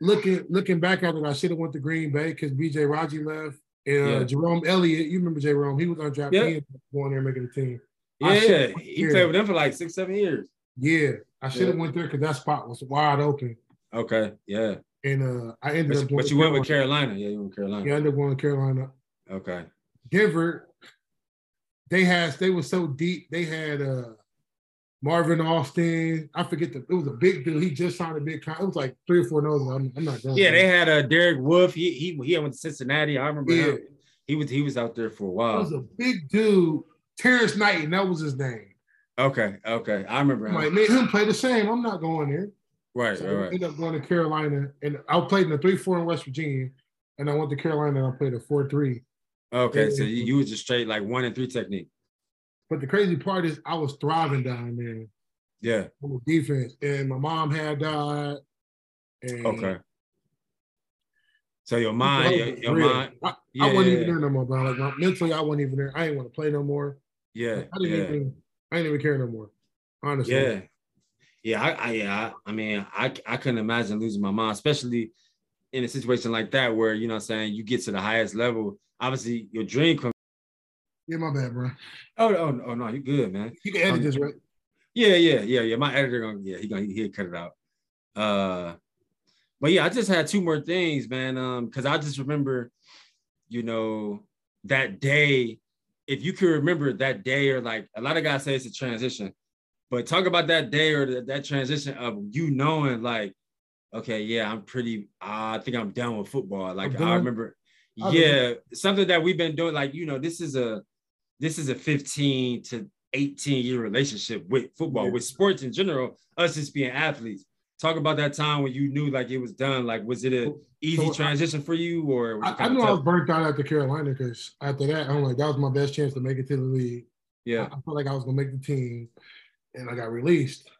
Looking looking back at it, I should have went to Green Bay because BJ Raji left. And uh, Jerome Elliott, you remember Jerome? He was undrafted. Yeah. He going there making the team. Yeah, I yeah. should've- He played with them for like six, seven years. Yeah, I should have went there because that spot was wide open. Okay, yeah. And uh, I ended But, up. going but you went with Carolina. Yeah, you went with Carolina. Yeah, I ended up going to Carolina. Okay. Denver, they had they were so deep. They had uh Marvin Austin. I forget the it was a big deal. He just signed a big contract. It was like three or four noses. I'm, I'm not going. Yeah, they had uh Derek Wolfe. He he he went to Cincinnati. I remember Yeah. him. He was he was out there for a while. It was a big dude. Terrence Knight, and that was his name. Okay, okay. I remember I'm him. like, man, him play the same. I'm not going there. right, So right, I right. ended up going to Carolina, and I played in the three four in West Virginia, and I went to Carolina and I played a four three. Okay, so you, you was just straight like one and three technique. But the crazy part is I was thriving down there. Yeah. On defense. And my mom had died. okay. So your mind, your, your mind. I, yeah, I wasn't even there no more, bro. Like my, mentally, I wasn't even there. I didn't want to play no more. Yeah. I didn't yeah. even I didn't even care no more. Honestly. Yeah. Yeah, I, I yeah, I, I mean, I I couldn't imagine losing my mom, especially in a situation like that where you know I'm saying you get to the highest level. Obviously, your dream comes. Yeah, my bad, bro. Oh, oh, oh no, you good, man. You can edit um, this, right? Yeah, yeah, yeah, yeah. My editor gonna yeah, he gonna he'll cut it out. Uh but yeah, I just had two more things, man. Um, because I just remember, you know, that day. If you can remember that day, or like a lot of guys say it's a transition, but talk about that day or that, that transition of you knowing, like, okay, yeah, I'm pretty. Uh, I think I'm done with football. Like I remember, yeah, something that we've been doing. Like you know, this is a this is a 15 to 18 year relationship with football, yeah. with sports in general. Us just being athletes talk about that time when you knew like it was done. Like, was it a easy so transition I, for you, or I, I, knew I was burnt out after Carolina because after that, I'm like, that was my best chance to make it to the league. Yeah, I, I felt like I was gonna make the team, and I got released.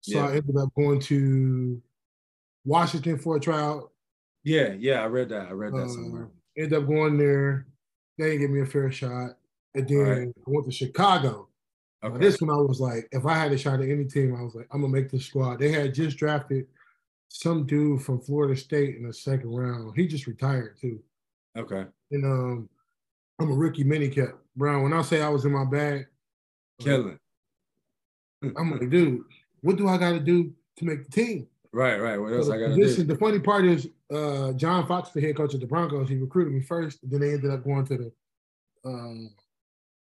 So yeah. I ended up going to Washington for a trial. Yeah, yeah, I read that. I read that uh, somewhere. Ended up going there. They didn't give me a fair shot. And then right. I went to Chicago. Okay. This one I was like, if I had a shot at any team, I was like, I'm gonna make the squad. They had just drafted some dude from Florida State in the second round. He just retired too. Okay. And um, I'm a rookie minicamp. Brown, when I say I was in my bag, killing. I'm like, dude, what do I gotta do to make the team? Right, right. What else so I gotta do? The funny part is uh, John Fox, the head coach of the Broncos, he recruited me first, then they ended up going to the um,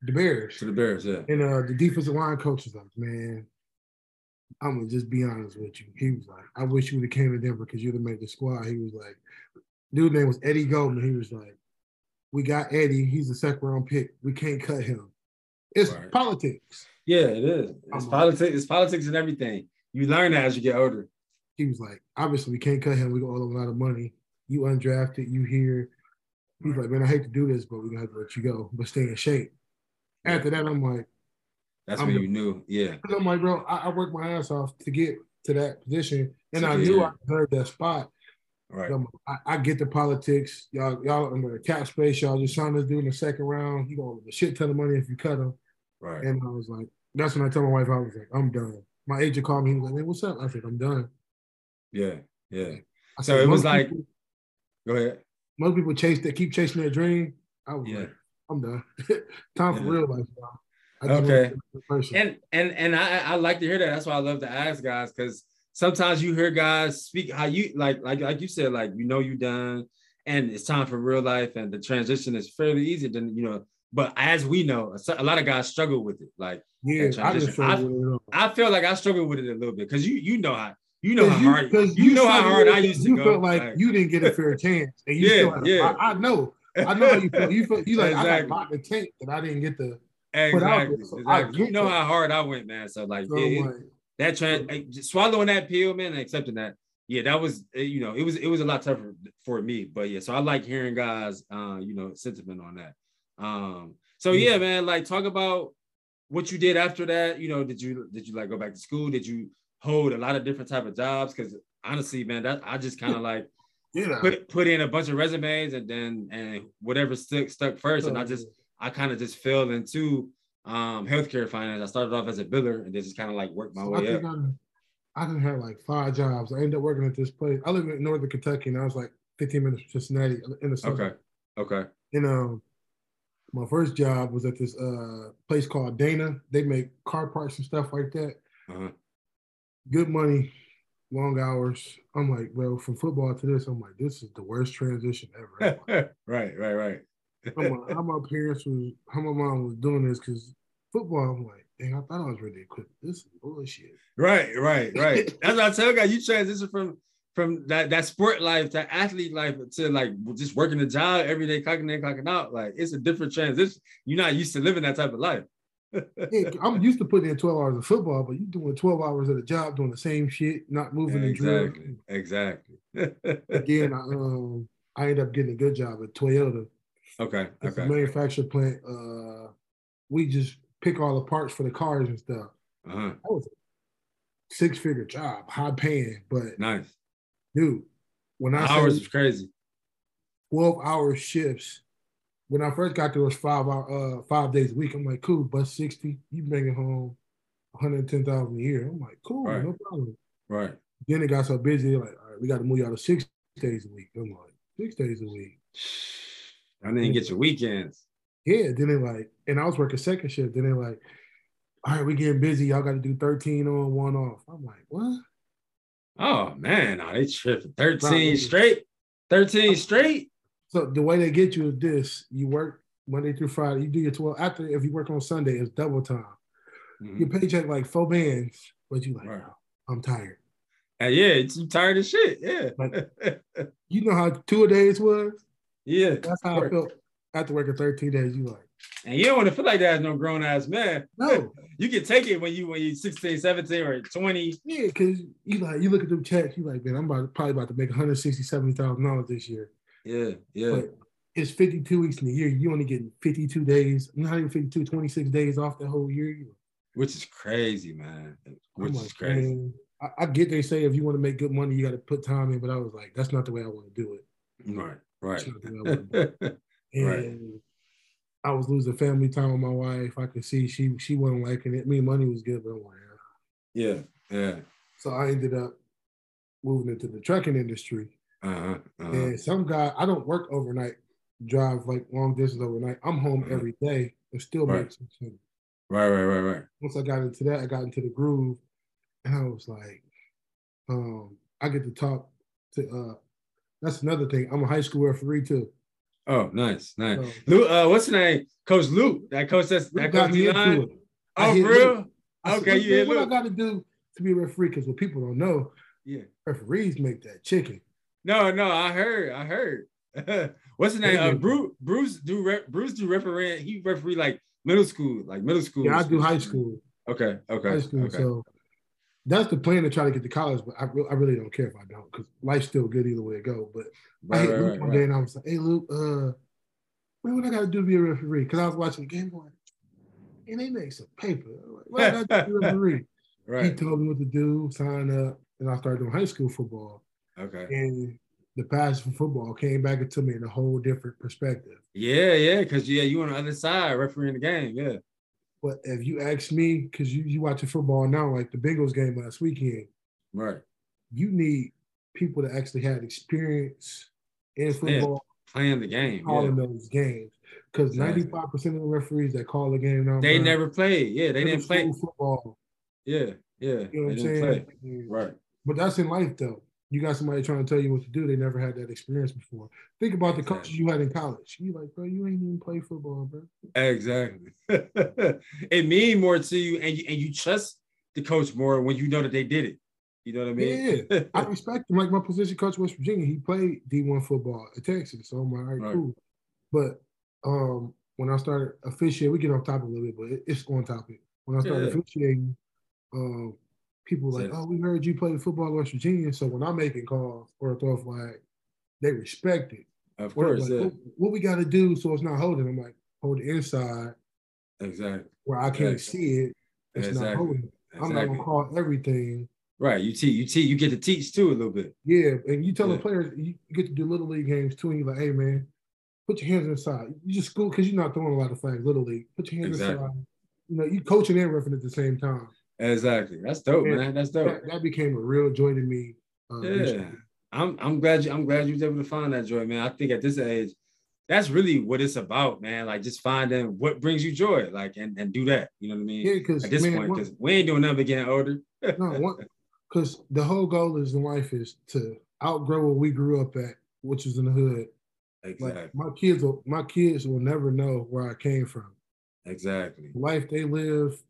the Bears. To the Bears, yeah. And uh, the defensive line coach was like, man, I'm gonna just be honest with you. He was like, I wish you would have came to Denver because you'd have made the squad. He was like, dude name was Eddie Goldman. He was like, we got Eddie. He's a second round pick. We can't cut him. It's right. politics. Yeah, it is. It's I'm politics. Like, it's politics and everything. You learn that as you get older. He was like, obviously we can't cut him. We got all a lot of money. You undrafted. You here. He's like, man, I hate to do this, but we're gonna have to let you go. But stay in shape. After that, I'm like, that's I'm when you knew, yeah. I'm like, bro, I, I, worked my ass off to get to that position, and I knew I heard that spot. Right. I, I, get the politics. Y'all, y'all under the cap space. Y'all just trying to do in the second round. You gonna a shit ton of money if you cut him. Right. And I was like, that's when I told my wife, I was like, I'm done. My agent called me. He was like, hey, what's up? I said, I'm done. Yeah, yeah. I so said, it was like, people, go ahead. Most people chase that keep chasing their dream. I was yeah. like, I'm done. (laughs) Time for real life now. Okay. And and and I, I like to hear that. That's why I love to ask guys because sometimes you hear guys speak how you like like like you said like you know you done and it's time for real life and the transition is fairly easy. than you know, but as we know, a lot of guys struggle with it. Like yeah, I, I, I feel like I struggle with it a little bit because you you know how you know how hard you, you know how hard I used to you go. felt like, like, you didn't get a fair chance, and you (laughs) yeah, yeah. I, I, know I know how you feel. You feel you like exactly. I got locked the tank and I didn't get the exactly. So exactly. You know that. how hard I went, man. So like, so it, like that trans swallowing that pill, man, and accepting that. Yeah, that was you know it was it was a lot tougher for me, but yeah. So I like hearing guys, uh, you know, sentiment on that. Um, so yeah, yeah man, like talk about what you did after that. You know, did you did you like go back to school? Did you hold a lot of different type of jobs? Because honestly, man, that I just kind of like (laughs) yeah. put put in a bunch of resumes and then and whatever stuck stuck first. And I just I kind of just fell into um healthcare finance. I started off as a biller and then just kind of like worked my so way I up. I, I didn't have like five jobs. I ended up working at this place. I live in northern Kentucky and I was like 15 minutes from Cincinnati in the summer. Okay. Okay. You um my first job was at this uh place called Dana. They make car parts and stuff like that. Uh-huh. Good money, long hours. I'm like, well, from football to this, I'm like, this is the worst transition ever. (laughs) right, right, right. like, how my parents was, how my mom was doing this because football. I'm like, dang, I thought I was ready to quit. This is bullshit. Right, right, right. (laughs) That's what I tell you guys. You transition from from that that sport life to athlete life to like just working a job every day, clocking in, clocking out. Like it's a different transition. You're not used to living that type of life yeah, I'm used to putting in 12 hours of football, but you're doing 12 hours at a job doing the same shit, not moving yeah, exactly, Exactly. Again, (laughs) I, um, I ended up getting a good job at Toyota. Okay. It's okay. a manufacturer plant. Uh, we just pick all the parts for the cars and stuff. Uh-huh. That was a six figure job, high paying. But Nice. dude, when I Hours is crazy. 12 hour shifts, when I first got there, it was five hour, uh, five days a week. I'm like, cool, bus 60, you bringing home 110,000 a year. I'm like, cool, Right. no problem. Right. Then it got so busy, like, all right, we got to move y'all to six days a week. I'm like, six days a week. I didn't get your weekends. Yeah, then it like, and I was working second shift. Then it like, all right, we getting busy. Y'all got to do 13 on, one off. I'm like, what? Oh man, oh, they tripping. 13 straight. 13 straight. So the way they get you is this: you work Monday through Friday. You do your 12. After if you work on Sunday, it's double time. Mhm. Your paycheck like four bands, but you like, Right. "Oh, I'm tired. And yeah, you tired of shit. Yeah. (laughs) You know how two a days was? yeah. That's how I felt after working 13 days. You like, And you don't want to feel like that as no grown ass man. no, (laughs) You can take it when you when you 16, 17, or 20. yeah, because you like you look at them checks, you like, man, I'm about probably about to make 160, 70 thousand dollars this year. Yeah, yeah. But it's 52 weeks in the year. You only getting 52 days, not even 52, 26 days off the whole year. Which is crazy, man. Which I'm is crazy. man, I, I get they say if you want to make good money, you got to put time in, but I was like, that's not the way I want to do it. Right, right. That's not the way I want to do it. (laughs) And Right. I was losing family time with my wife. I could see she she wasn't liking it. Me, money was good, but I'm like, ah. yeah, yeah. so I ended up moving into the trucking industry. Uh-huh. uh-huh. And some guy, I don't work overnight, drive like long distance overnight. I'm home Uh-huh. every day and still Right. make some sense. Right, right, right, right. once I got into that, I got into the groove, and I was like, um, I get to talk to. uh That's another thing. I'm a high school referee too. Oh, nice, nice. So, Luke, uh, what's his name? Coach Luke. That coach that's that coach me D into line. Oh, for real? Luke. Said, Okay, "Look, you man, hit what I got to do to be a referee? Because what people don't know, Yeah. referees make that chicken. No, no, I heard, I heard. (laughs) what's his name? Yeah, Uh. Bruce, Bruce do re- Bruce do referee. He referee like middle school, like middle school. Yeah, I do high school. Okay, okay, High school. okay. So that's the plan to try to get to college, but I, re- I really don't care if I don't because life's still good either way it go. But I right, hit right, Luke right, one right. day and I was like, "Hey, Luke, uh, man, what I got to do to be a referee?" Because I was watching the game, going, and they make some paper. Like, what I got to do to be a referee? (laughs) He told me what to do, sign up, and I started doing high school football. Okay. And the passion for football came back into me in a whole different perspective. Yeah, yeah, because yeah, you on the other side refereeing the game. Yeah. But if you ask me, because you you watching football now, like the Bengals game last weekend, Right. you need people that actually had experience in football Playing the game. calling Yeah. those games. Because Exactly. 95% of the referees that call the game now, They never played. Yeah, they didn't play. football. Yeah, yeah. You know what I'm saying? play. Right. But that's in life, though. You got somebody trying to tell you what to do. They never had that experience before. Think about the Exactly. coaches you had in college. You like, bro, you ain't even play football, bro. Exactly. (laughs) it mean more to you, and you and you trust the coach more when you know that they did it. You know what I mean? Yeah, I (laughs) respect him. Like my position coach, West Virginia, he played D1 football at Texas. So I'm like, all right, Right. cool. But um, when I started officiating, we get off topic a little bit, but it- it's on topic. When I started Yeah. officiating, um, people like, oh, we heard you play football at West Virginia. So when I'm making calls or a throw flag, they respect it. of Or course, like, what, what we got to do so it's not holding? I'm like, hold the inside Exactly. where I can't Exactly. see it. It's not Exactly. holding. I'm not gonna call everything. Right. You teach. You teach. You get to teach too a little bit. Yeah, and you tell Yeah. the players you get to do little league games too, and you're like, hey man, put your hands inside. You just school because you're not throwing a lot of flags, little league. Put your hands inside. You know, you coaching and roughing at the same time. Exactly. That's dope, Yeah. man. That's dope. That, that became a real joy to me. Uh, Yeah. recently. I'm I'm glad you I'm glad you was able to find that joy, man. I think at this age, that's really what it's about, man. Like just finding what brings you joy, like and, and do that. You know what I mean? Yeah, because At this man, point, because we ain't doing nothing but getting older. no, (laughs) because the whole goal is in life is to outgrow what we grew up at, which is in the hood. exactly. Like my kids will, my kids will never know where I came from. exactly. The life they live,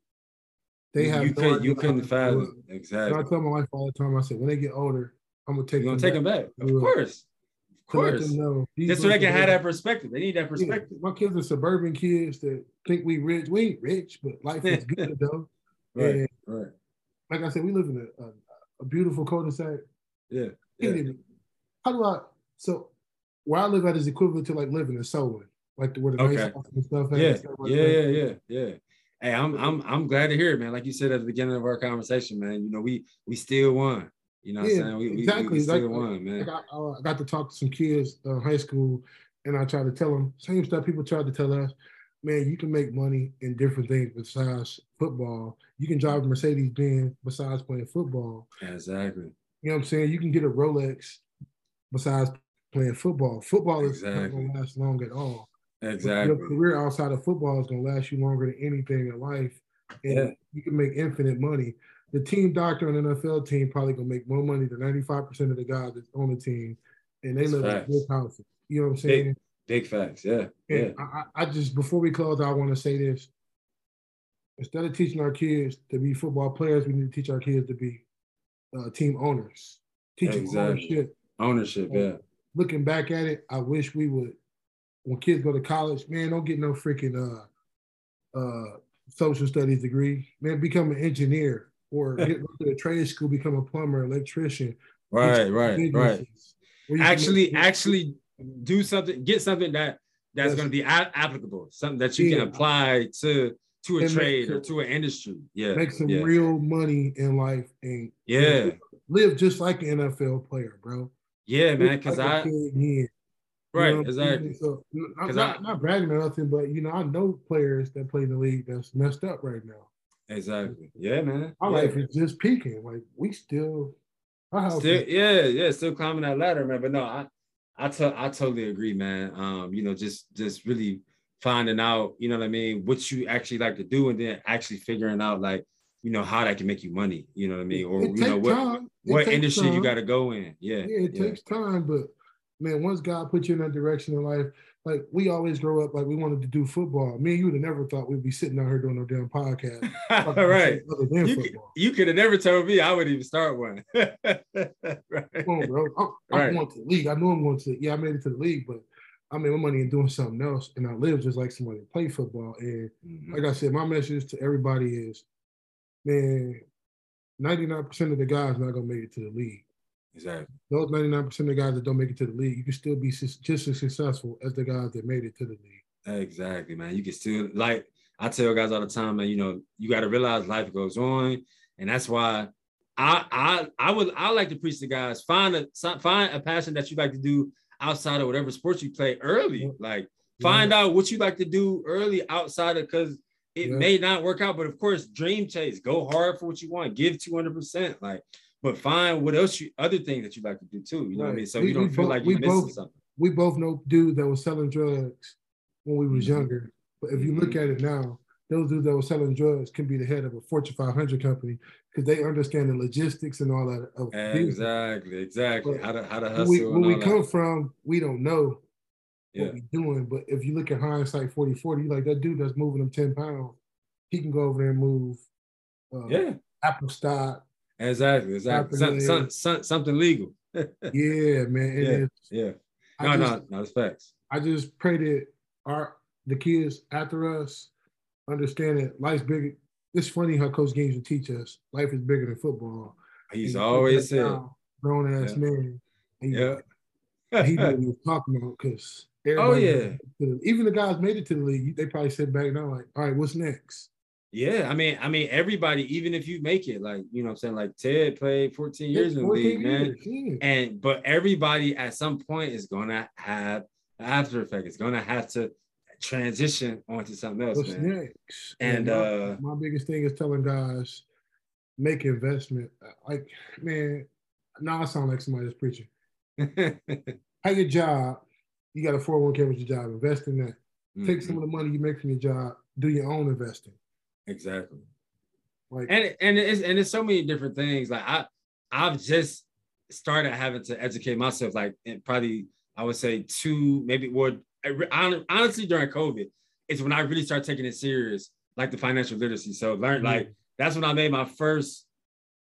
they have. you no couldn't idea you couldn't fathom. And exactly. I tell my wife all the time. I said, when they get older, I'm gonna take You're gonna them take them back, of course, of course. them know. these Just so they can have that perspective. They need that Yeah, perspective. my kids are suburban kids that think we rich. We ain't rich, but life is (laughs) good though. Right, And right. like I said, we live in a, a, a beautiful cul-de-sac. Yeah, yeah. How do I? So where I live at is equivalent to like living in Solon, like the, where the nice Okay. houses and stuff. Yeah, like yeah, yeah, yeah, yeah. Hey, I'm I'm I'm glad to hear it, man. Like you said at the beginning of our conversation, man. You know, we we still won. You know, yeah, we, exactly. We, we still like, won, man. I got, I got to talk to some kids uh, high school, and I tried to tell them same stuff people tried to tell us. Man, you can make money in different things besides football. You can drive a Mercedes Benz besides playing football. Exactly. You know what I'm saying? You can get a Rolex besides playing football. Football exactly. is not going to last long at all. Exactly. Your career outside of football is going to last you longer than anything in life. And yeah. you can make infinite money. The team doctor on an NFL team probably going to make more money than 95% of the guys that's on the team. And they live in big houses. You know what I'm saying? Big, big facts. Yeah. And yeah. I, I just, before we close, I want to say this. Instead of teaching our kids to be football players, we need to teach our kids to be uh, team owners. Teaching exactly. ownership. Ownership, yeah. Looking back at it, I wish we would when kids go to college, man, don't get no freaking uh uh social studies degree. Man, become an engineer or (laughs) get to a trade school, become a plumber, electrician. Right, right, right. Actually, actually do something, get something that that's yes. going to be applicable, something that you yeah. can apply to to a and trade or to an industry. Yeah, make some yeah. real money in life and yeah, live just like an NFL player, bro. Yeah, man. Because like I Right, you know, exactly. So I'm not, I, not bragging or nothing, but you know, I know players that play in the league that's messed up right now. Exactly. Yeah, man. Our yeah. life is just peaking. Like we still, still yeah, yeah, still climbing that ladder, man. But no, I, I, t- I totally agree, man. Um, you know, just, just really finding out, you know what I mean, what you actually like to do, and then actually figuring out, like, you know, how that can make you money. You know what I mean, or you know what, what industry time. you got to go in. Yeah, yeah, it yeah. takes time, but man, once God put you in that direction in life, like we always grow up like we wanted to do football. Me and you would have never thought we'd be sitting out here doing no damn podcast. (laughs) right. You, you could have never told me I would even start one. (laughs) right. Come on, bro. I'm, I'm right. going to the league. I know I'm going to. Yeah, I made it to the league, but I made my money in doing something else, and I live just like somebody that play football. And mm-hmm. like I said, my message to everybody is, man, 99% of the guys not gonna make it to the league. Exactly. Those 99% of the guys that don't make it to the league, you can still be just as successful as the guys that made it to the league. Exactly, man. You can still like I tell guys all the time, man, you know, you got to realize life goes on. And that's why I I I would I like to preach to guys, find a find a passion that you like to do outside of whatever sports you play early. Like find yeah. out what you like to do early outside of because it yeah. may not work out, but of course, dream chase, go hard for what you want, give 200%. Like but find what else you other things that you like to do too. You know right. what I mean? So we, you don't feel both, like you're missing both, something. We both know dudes that was selling drugs when we was mm-hmm. younger. But if you look mm-hmm. at it now, those dudes that were selling drugs can be the head of a Fortune 500 company because they understand the logistics and all that. Of exactly, exactly. But how to how to hustle. We, where we that. come from, we don't know yeah. what we're doing. But if you look at hindsight 40 40, like that dude that's moving them 10 pounds, he can go over there and move uh, yeah. Apple stock, Exactly, exactly. Some, some, some, something legal. (laughs) yeah, man. yeah, yeah. No, just, no, no, it's facts. I just pray that our the kids after us understand that life's bigger. It's funny how Coach Gaines will teach us life is bigger than football. He's always said, grown ass yeah. man. And yeah, he knew what he (laughs) was talking about because. Oh yeah. Even the guys made it to the league. They probably sit back now like, all right, what's next? Yeah, I mean, I mean, everybody, even if you make it, like you know, I'm saying, like Ted played 14 years in the league, man, and but everybody at some point is gonna have after effect. It's gonna have to transition onto something else, What's man. Next? And, my, uh, my biggest thing is telling guys make investment. Like, man, now I sound like somebody that's preaching. (laughs) Have your job. You got a 401k with your job. Invest in that. Mm-hmm. Take some of the money you make from your job. Do your own investing. Exactly. Like, and and it's and it's so many different things. Like I I've just started having to educate myself. Like probably I would say two maybe would honestly during COVID it's when I really started taking it serious, like the financial literacy. So learn mm-hmm. like that's when I made my first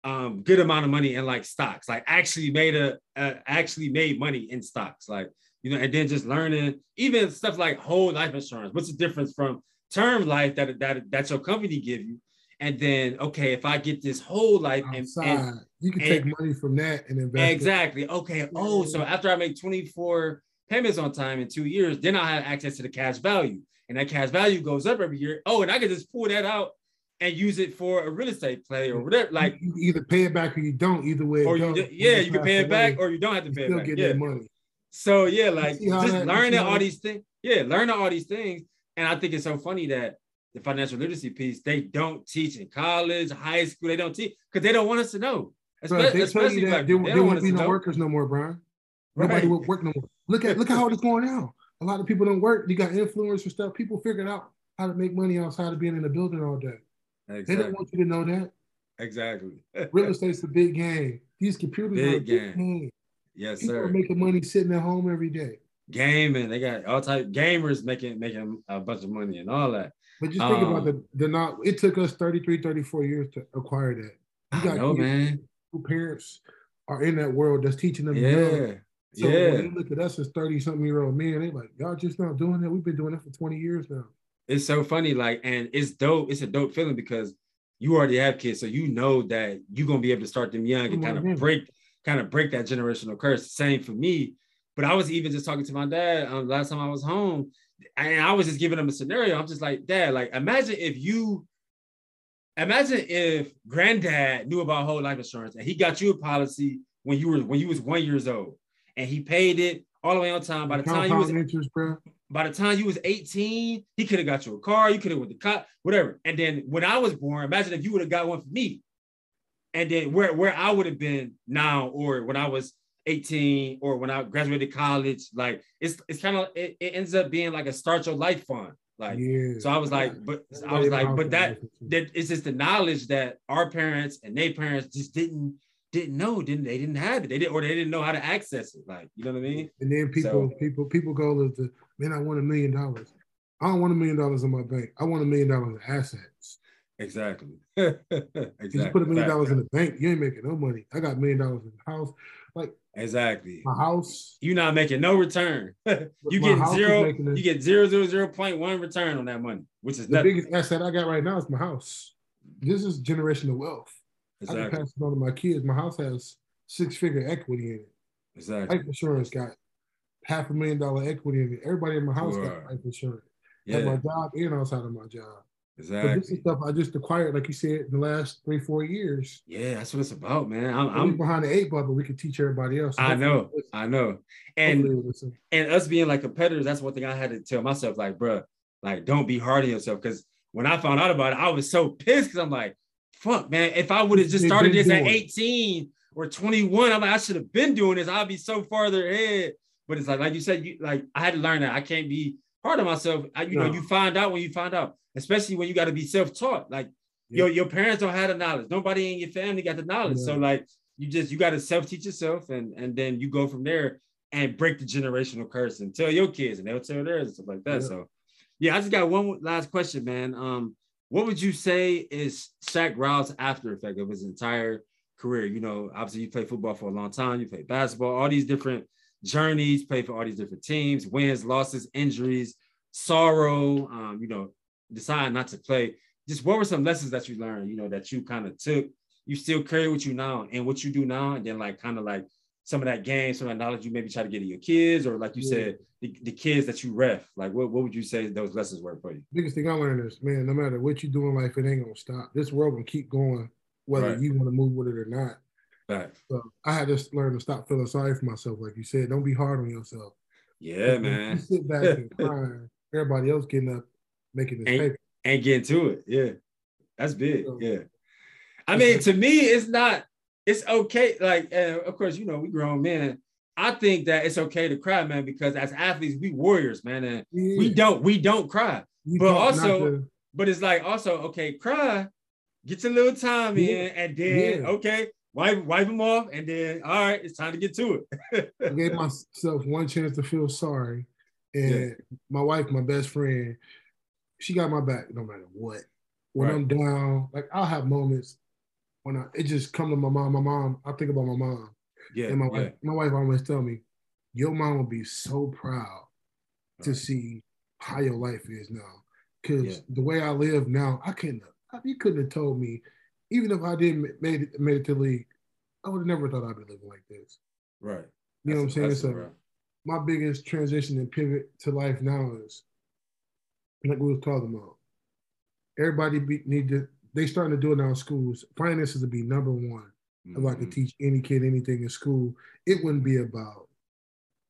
um good amount of money in like stocks. Like actually made a uh, actually made money in stocks. Like you know, and then just learning even stuff like whole life insurance. What's the difference from term life that that that your company give you, and then okay, if I get this whole life and, and, you can and, take money from that and invest. Exactly. It. Okay. Oh, so after I make 24 payments on time in two years, then I have access to the cash value. and that cash value goes up every year. Oh, and I can just pull that out and use it for a real estate play or whatever. Like you either pay it back or you don't. Either way, or you yeah, you can pay it back or you don't have to pay it back. Get yeah. money. So yeah, like just learning all these things. Yeah, learning all these things. And I think it's so funny that the financial literacy piece they don't teach in college, high school. They don't teach because they don't want us to know. Especially, they especially that, they want to be no know. workers no more, Brian. Right. Nobody will work no more. Look at look at how it's going now. A lot of people don't work. You got influencers and stuff. People figured out how to make money outside of being in the building all day. Exactly. They don't want you to know that. Exactly. (laughs) Real estate's a big game. These computers big are a big game. game. Yes, People sir. Are making money sitting at home every day. Gaming, they got all type gamers making making a bunch of money and all that. But just think um, about the the not. It took us 33, 34 years to acquire that. You got I know, man. Who parents are in that world that's teaching them. Yeah. So yeah. when they look at us as 30 something year old men, they like, y'all just not doing that. We've been doing that for 20 years now. It's so funny, like, and it's dope. It's a dope feeling because you already have kids, so you know that you're gonna be able to start them young and kind of break, kind of break that generational curse. Same for me. But I was even just talking to my dad um, last time I was home, and I was just giving him a scenario. I'm just like, Dad, like, imagine if you, imagine if Granddad knew about whole life insurance and he got you a policy when you were when you was one years old, and he paid it all the way on time. By the time you was interest, bro. By the time you was 18, he could have got you a car, you could have went to cop, whatever. And then when I was born, imagine if you would have got one for me. And then where, where I would have been now, or when I was 18, or when I graduated college, like it's it's kind of it, it, ends up being like a start your life fund. Like yeah. so I was like, but I was like, but that that it's just the knowledge that our parents and their parents just didn't didn't know, didn't they didn't have it. They didn't or they didn't know how to access it. Like, you know what I mean? And then people, so, people, people go is the man, I want a million dollars. I don't want a million dollars in my bank. I want a million dollars in assets. Exactly. (laughs) exactly. You put a million dollars in the bank, you ain't making no money. I got a million dollars in the house. Like exactly. My house. You're not making no return. (laughs) you get zero, you get zero zero zero point one return on that money, which is the nothing. biggest asset I got right now is my house. This is generational wealth. Exactly. I can pass it on to my kids. My house has six figure equity in it. Exactly. Life insurance got half a million dollar equity in it. Everybody in my house got life insurance. Yeah. At my job and outside of my job. Exactly. But this is stuff I just acquired, like you said, in the last three, four years. Yeah, that's what it's about, man. I'm, I'm behind the eight ball, but we can teach everybody else. So I know, I know. And and us being like competitors, that's one thing I had to tell myself, like, bro, like, don't be hard on yourself. Because when I found out about it, I was so pissed because I'm like, fuck, man, if I would have just started this at 18 or 21, I'm like, I should have been doing this. I'd be so farther ahead. But it's like, like you said, you like I had to learn that I can't be hard on myself. I, you no. know, you find out when you find out, especially when you got to be self-taught. Like yeah. your, your parents don't have the knowledge. Nobody in your family got the knowledge. Yeah. So like you just you got to self-teach yourself and and then you go from there and break the generational curse and tell your kids and they'll tell theirs and stuff like that. Yeah. So yeah, I just got one last question, man. Um, what would you say is Shaq Rowell's after effect of his entire career? You know, obviously you played football for a long time, you played basketball, all these different journeys, played for all these different teams, wins, losses, injuries, sorrow, um, you know, decide not to play. Just what were some lessons that you learned, you know, that you kind of took, you still carry with you now and what you do now, and then like kind of like some of that game, some of that knowledge you maybe try to get to your kids, or like you yeah. said, the, the, kids that you ref, like what, what would you say those lessons were for you? Biggest thing I learned is, man, no matter what you do in life, it ain't gonna stop. This world gonna keep going, whether right. you want to move with it or not. Right. So I had to learn to stop feeling sorry for myself, like you said. Don't be hard on yourself. Yeah, man. You sit back (laughs) and cry. Everybody else getting up, making this and, paper, and getting to it. Yeah, that's big. Yeah. I mean, to me, it's not. It's okay. Like, uh, of course, you know, we grown men I think that it's okay to cry, man, because as athletes, we warriors, man, and yeah. we don't we don't cry. You but also, but it's like also okay, cry, get your little time yeah. in, and then yeah. okay, wipe wipe them off, and then all right, it's time to get to it. I gave (laughs) myself one chance to feel sorry, and my wife, my best friend, she got my back no matter what. When right. I'm down, like I'll have moments when I it just come to my mom. My mom, I think about my mom yeah. And my yeah. wife, my wife always tell me, your mom will be so proud right. to see how your life is now. Cause yeah. the way I live now, I couldn't have, you couldn't have told me, even if I didn't made it made it to league, I would have never thought I'd be living like this. Right. You know what I'm saying? So right. my biggest transition and pivot to life now is like we was talking about, everybody be, need to. They starting to do it now in schools. Finances would be number one. Mm-hmm. If I could teach any kid anything in school, it wouldn't be about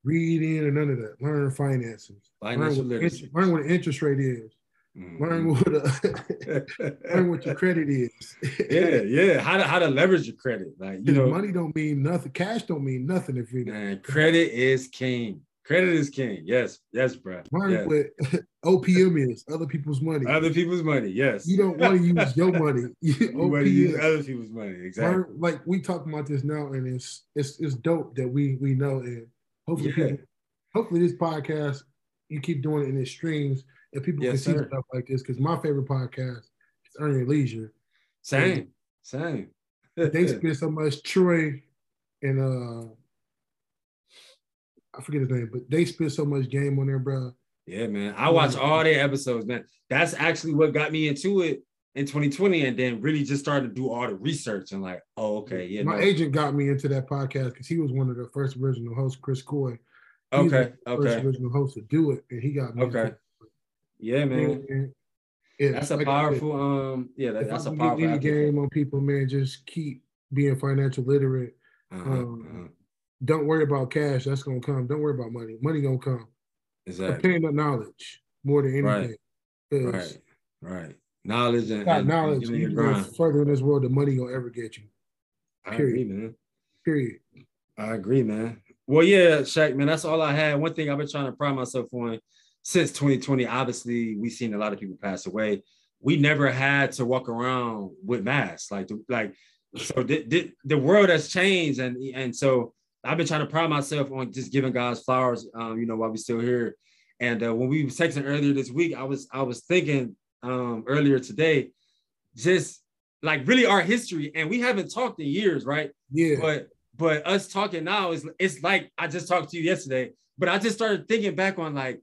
reading or none of that. Learn finances. Financial learn, what interest, learn what the interest rate is. Mm-hmm. Learn what a, (laughs) learn what your credit is. yeah, yeah. How to how to leverage your credit. Like you know, money don't mean nothing. Cash don't mean nothing if you man. Credit is king. Credit is king. Yes, yes, bro. Learn yes. what (laughs) OPM is. Other people's money. Other people's money. Yes. You don't want to use your money. (laughs) (laughs) you want to use other people's money. Exactly. Learn, like we talk about this now, and it's it's it's dope that we we know, and hopefully, yeah. people, hopefully this podcast you keep doing it in its streams and people yes, can see stuff like this because my favorite podcast is Earning Leisure. Same, same. they spend so much. Troy and uh, I forget his name, but they spend so much game on there, bro. Yeah, man. I watch all their episodes, man. That's actually what got me into it in 2020, and then really just started to do all the research and like, oh, okay, yeah. My no. agent got me into that podcast because he was one of the first original hosts, Chris Coy. okay, okay. original host to do it, and he got me. Okay. Yeah, man. yeah, that's a like powerful. Said, um, yeah, that, that's a powerful. Any game on people, man. Just keep being financial literate. Uh-huh, um, uh-huh. Don't worry about cash. That's gonna come. Don't worry about money. Money gonna come. Exactly. Obtain the knowledge more than anything. Right. Right. Right. Knowledge and, and knowledge. And you further in this world the money gonna ever get you. Period. I agree, man. Period. I agree, man. Well, yeah, Shaq, man. That's all I had. One thing I've been trying to pride myself on since 2020, obviously we've seen a lot of people pass away. We never had to walk around with masks, like like so. The, the, the world has changed, and and so I've been trying to pride myself on just giving guys flowers, um, you know, while we're still here. And uh, when we were texting earlier this week, I was I was thinking um, earlier today, just like really our history, and we haven't talked in years, right? Yeah. But but us talking now is it's like I just talked to you yesterday, but I just started thinking back on like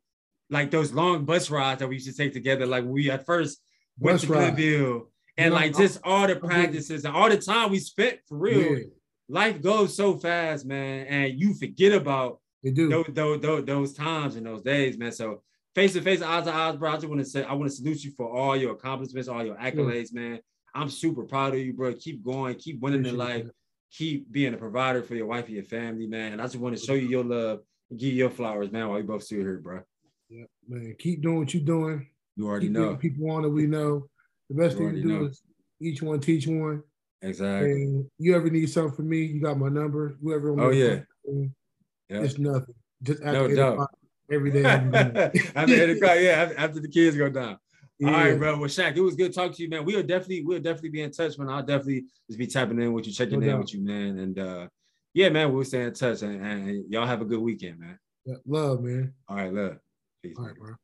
like those long bus rides that we used to take together. Like we at first went bus to Glenville and like just all the practices and all the time we spent for real. Yeah. Life goes so fast, man, and you forget about do. Those, those, those, those times and those days, man. So face to face, eyes to eyes, bro. I just want to say I want to salute you for all your accomplishments, all your accolades, yeah. man. I'm super proud of you, bro. Keep going, keep winning in life, keep being a provider for your wife and your family, man. And I just want to show you your love and give you your flowers, man, while we both still here, bro. Yeah, man. Keep doing what you're doing. You already Keep know. People on that we know. The best you thing to do know. is each one teach one. Exactly. And you ever need something from me, you got my number. Whoever. Oh yeah. Yep. It's nothing. Just after no doubt. every day. (laughs) after eight o'clock, yeah. After the kids go down. Yeah. All right, bro. Well, Shaq, it was good talking to you, man. We'll definitely, we'll definitely be in touch, man. I'll definitely just be tapping in with you, checking no in doubt. with you, man. And uh yeah, man, we'll stay in touch and, and y'all have a good weekend, man. Love, man. All right, love. Peace. All right, bro.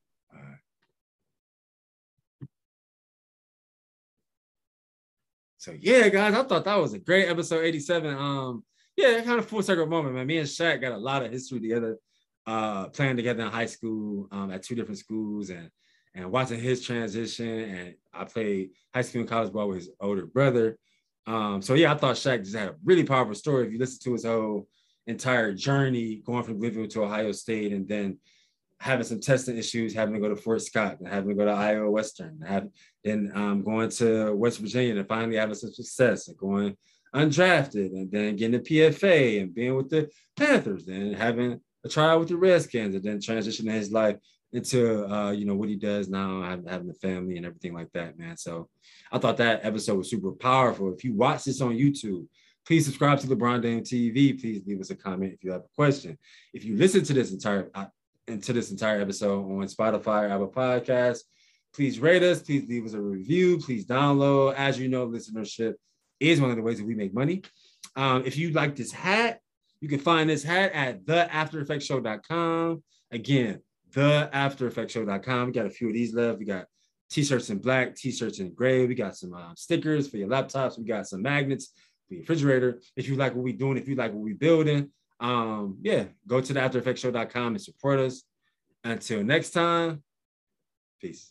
So yeah, guys, I thought that was a great episode 87. Um, yeah, kind of full circle moment, man. Me and Shaq got a lot of history together, uh, playing together in high school, um, at two different schools, and and watching his transition. And I played high school and college ball with his older brother. Um, so yeah, I thought Shaq just had a really powerful story. If you listen to his whole entire journey, going from Glenville to Ohio State, and then having some testing issues, having to go to Fort Scott, and having to go to Iowa Western, have then um, going to West Virginia, and finally having some success, and going undrafted, and then getting the PFA, and being with the Panthers, and having a trial with the Redskins, and then transitioning his life into uh, you know what he does now, having, having family and everything like that, man. So I thought that episode was super powerful. If you watch this on YouTube, please subscribe to LeBron Dame TV. Please leave us a comment if you have a question. If you listen to this entire uh, into this entire episode on Spotify or Apple Podcasts. Please rate us. Please leave us a review. Please download. As you know, listenership is one of the ways that we make money. Um, if you like this hat, you can find this hat at theaftereffectshow.com. Again, theaftereffectshow.com. We got a few of these left. We got t-shirts in black, t-shirts in gray. We got some uh, stickers for your laptops. We got some magnets for your refrigerator. If you like what we're doing, if you like what we're building, um, yeah, go to the aftereffectshow.com and support us. Until next time, peace.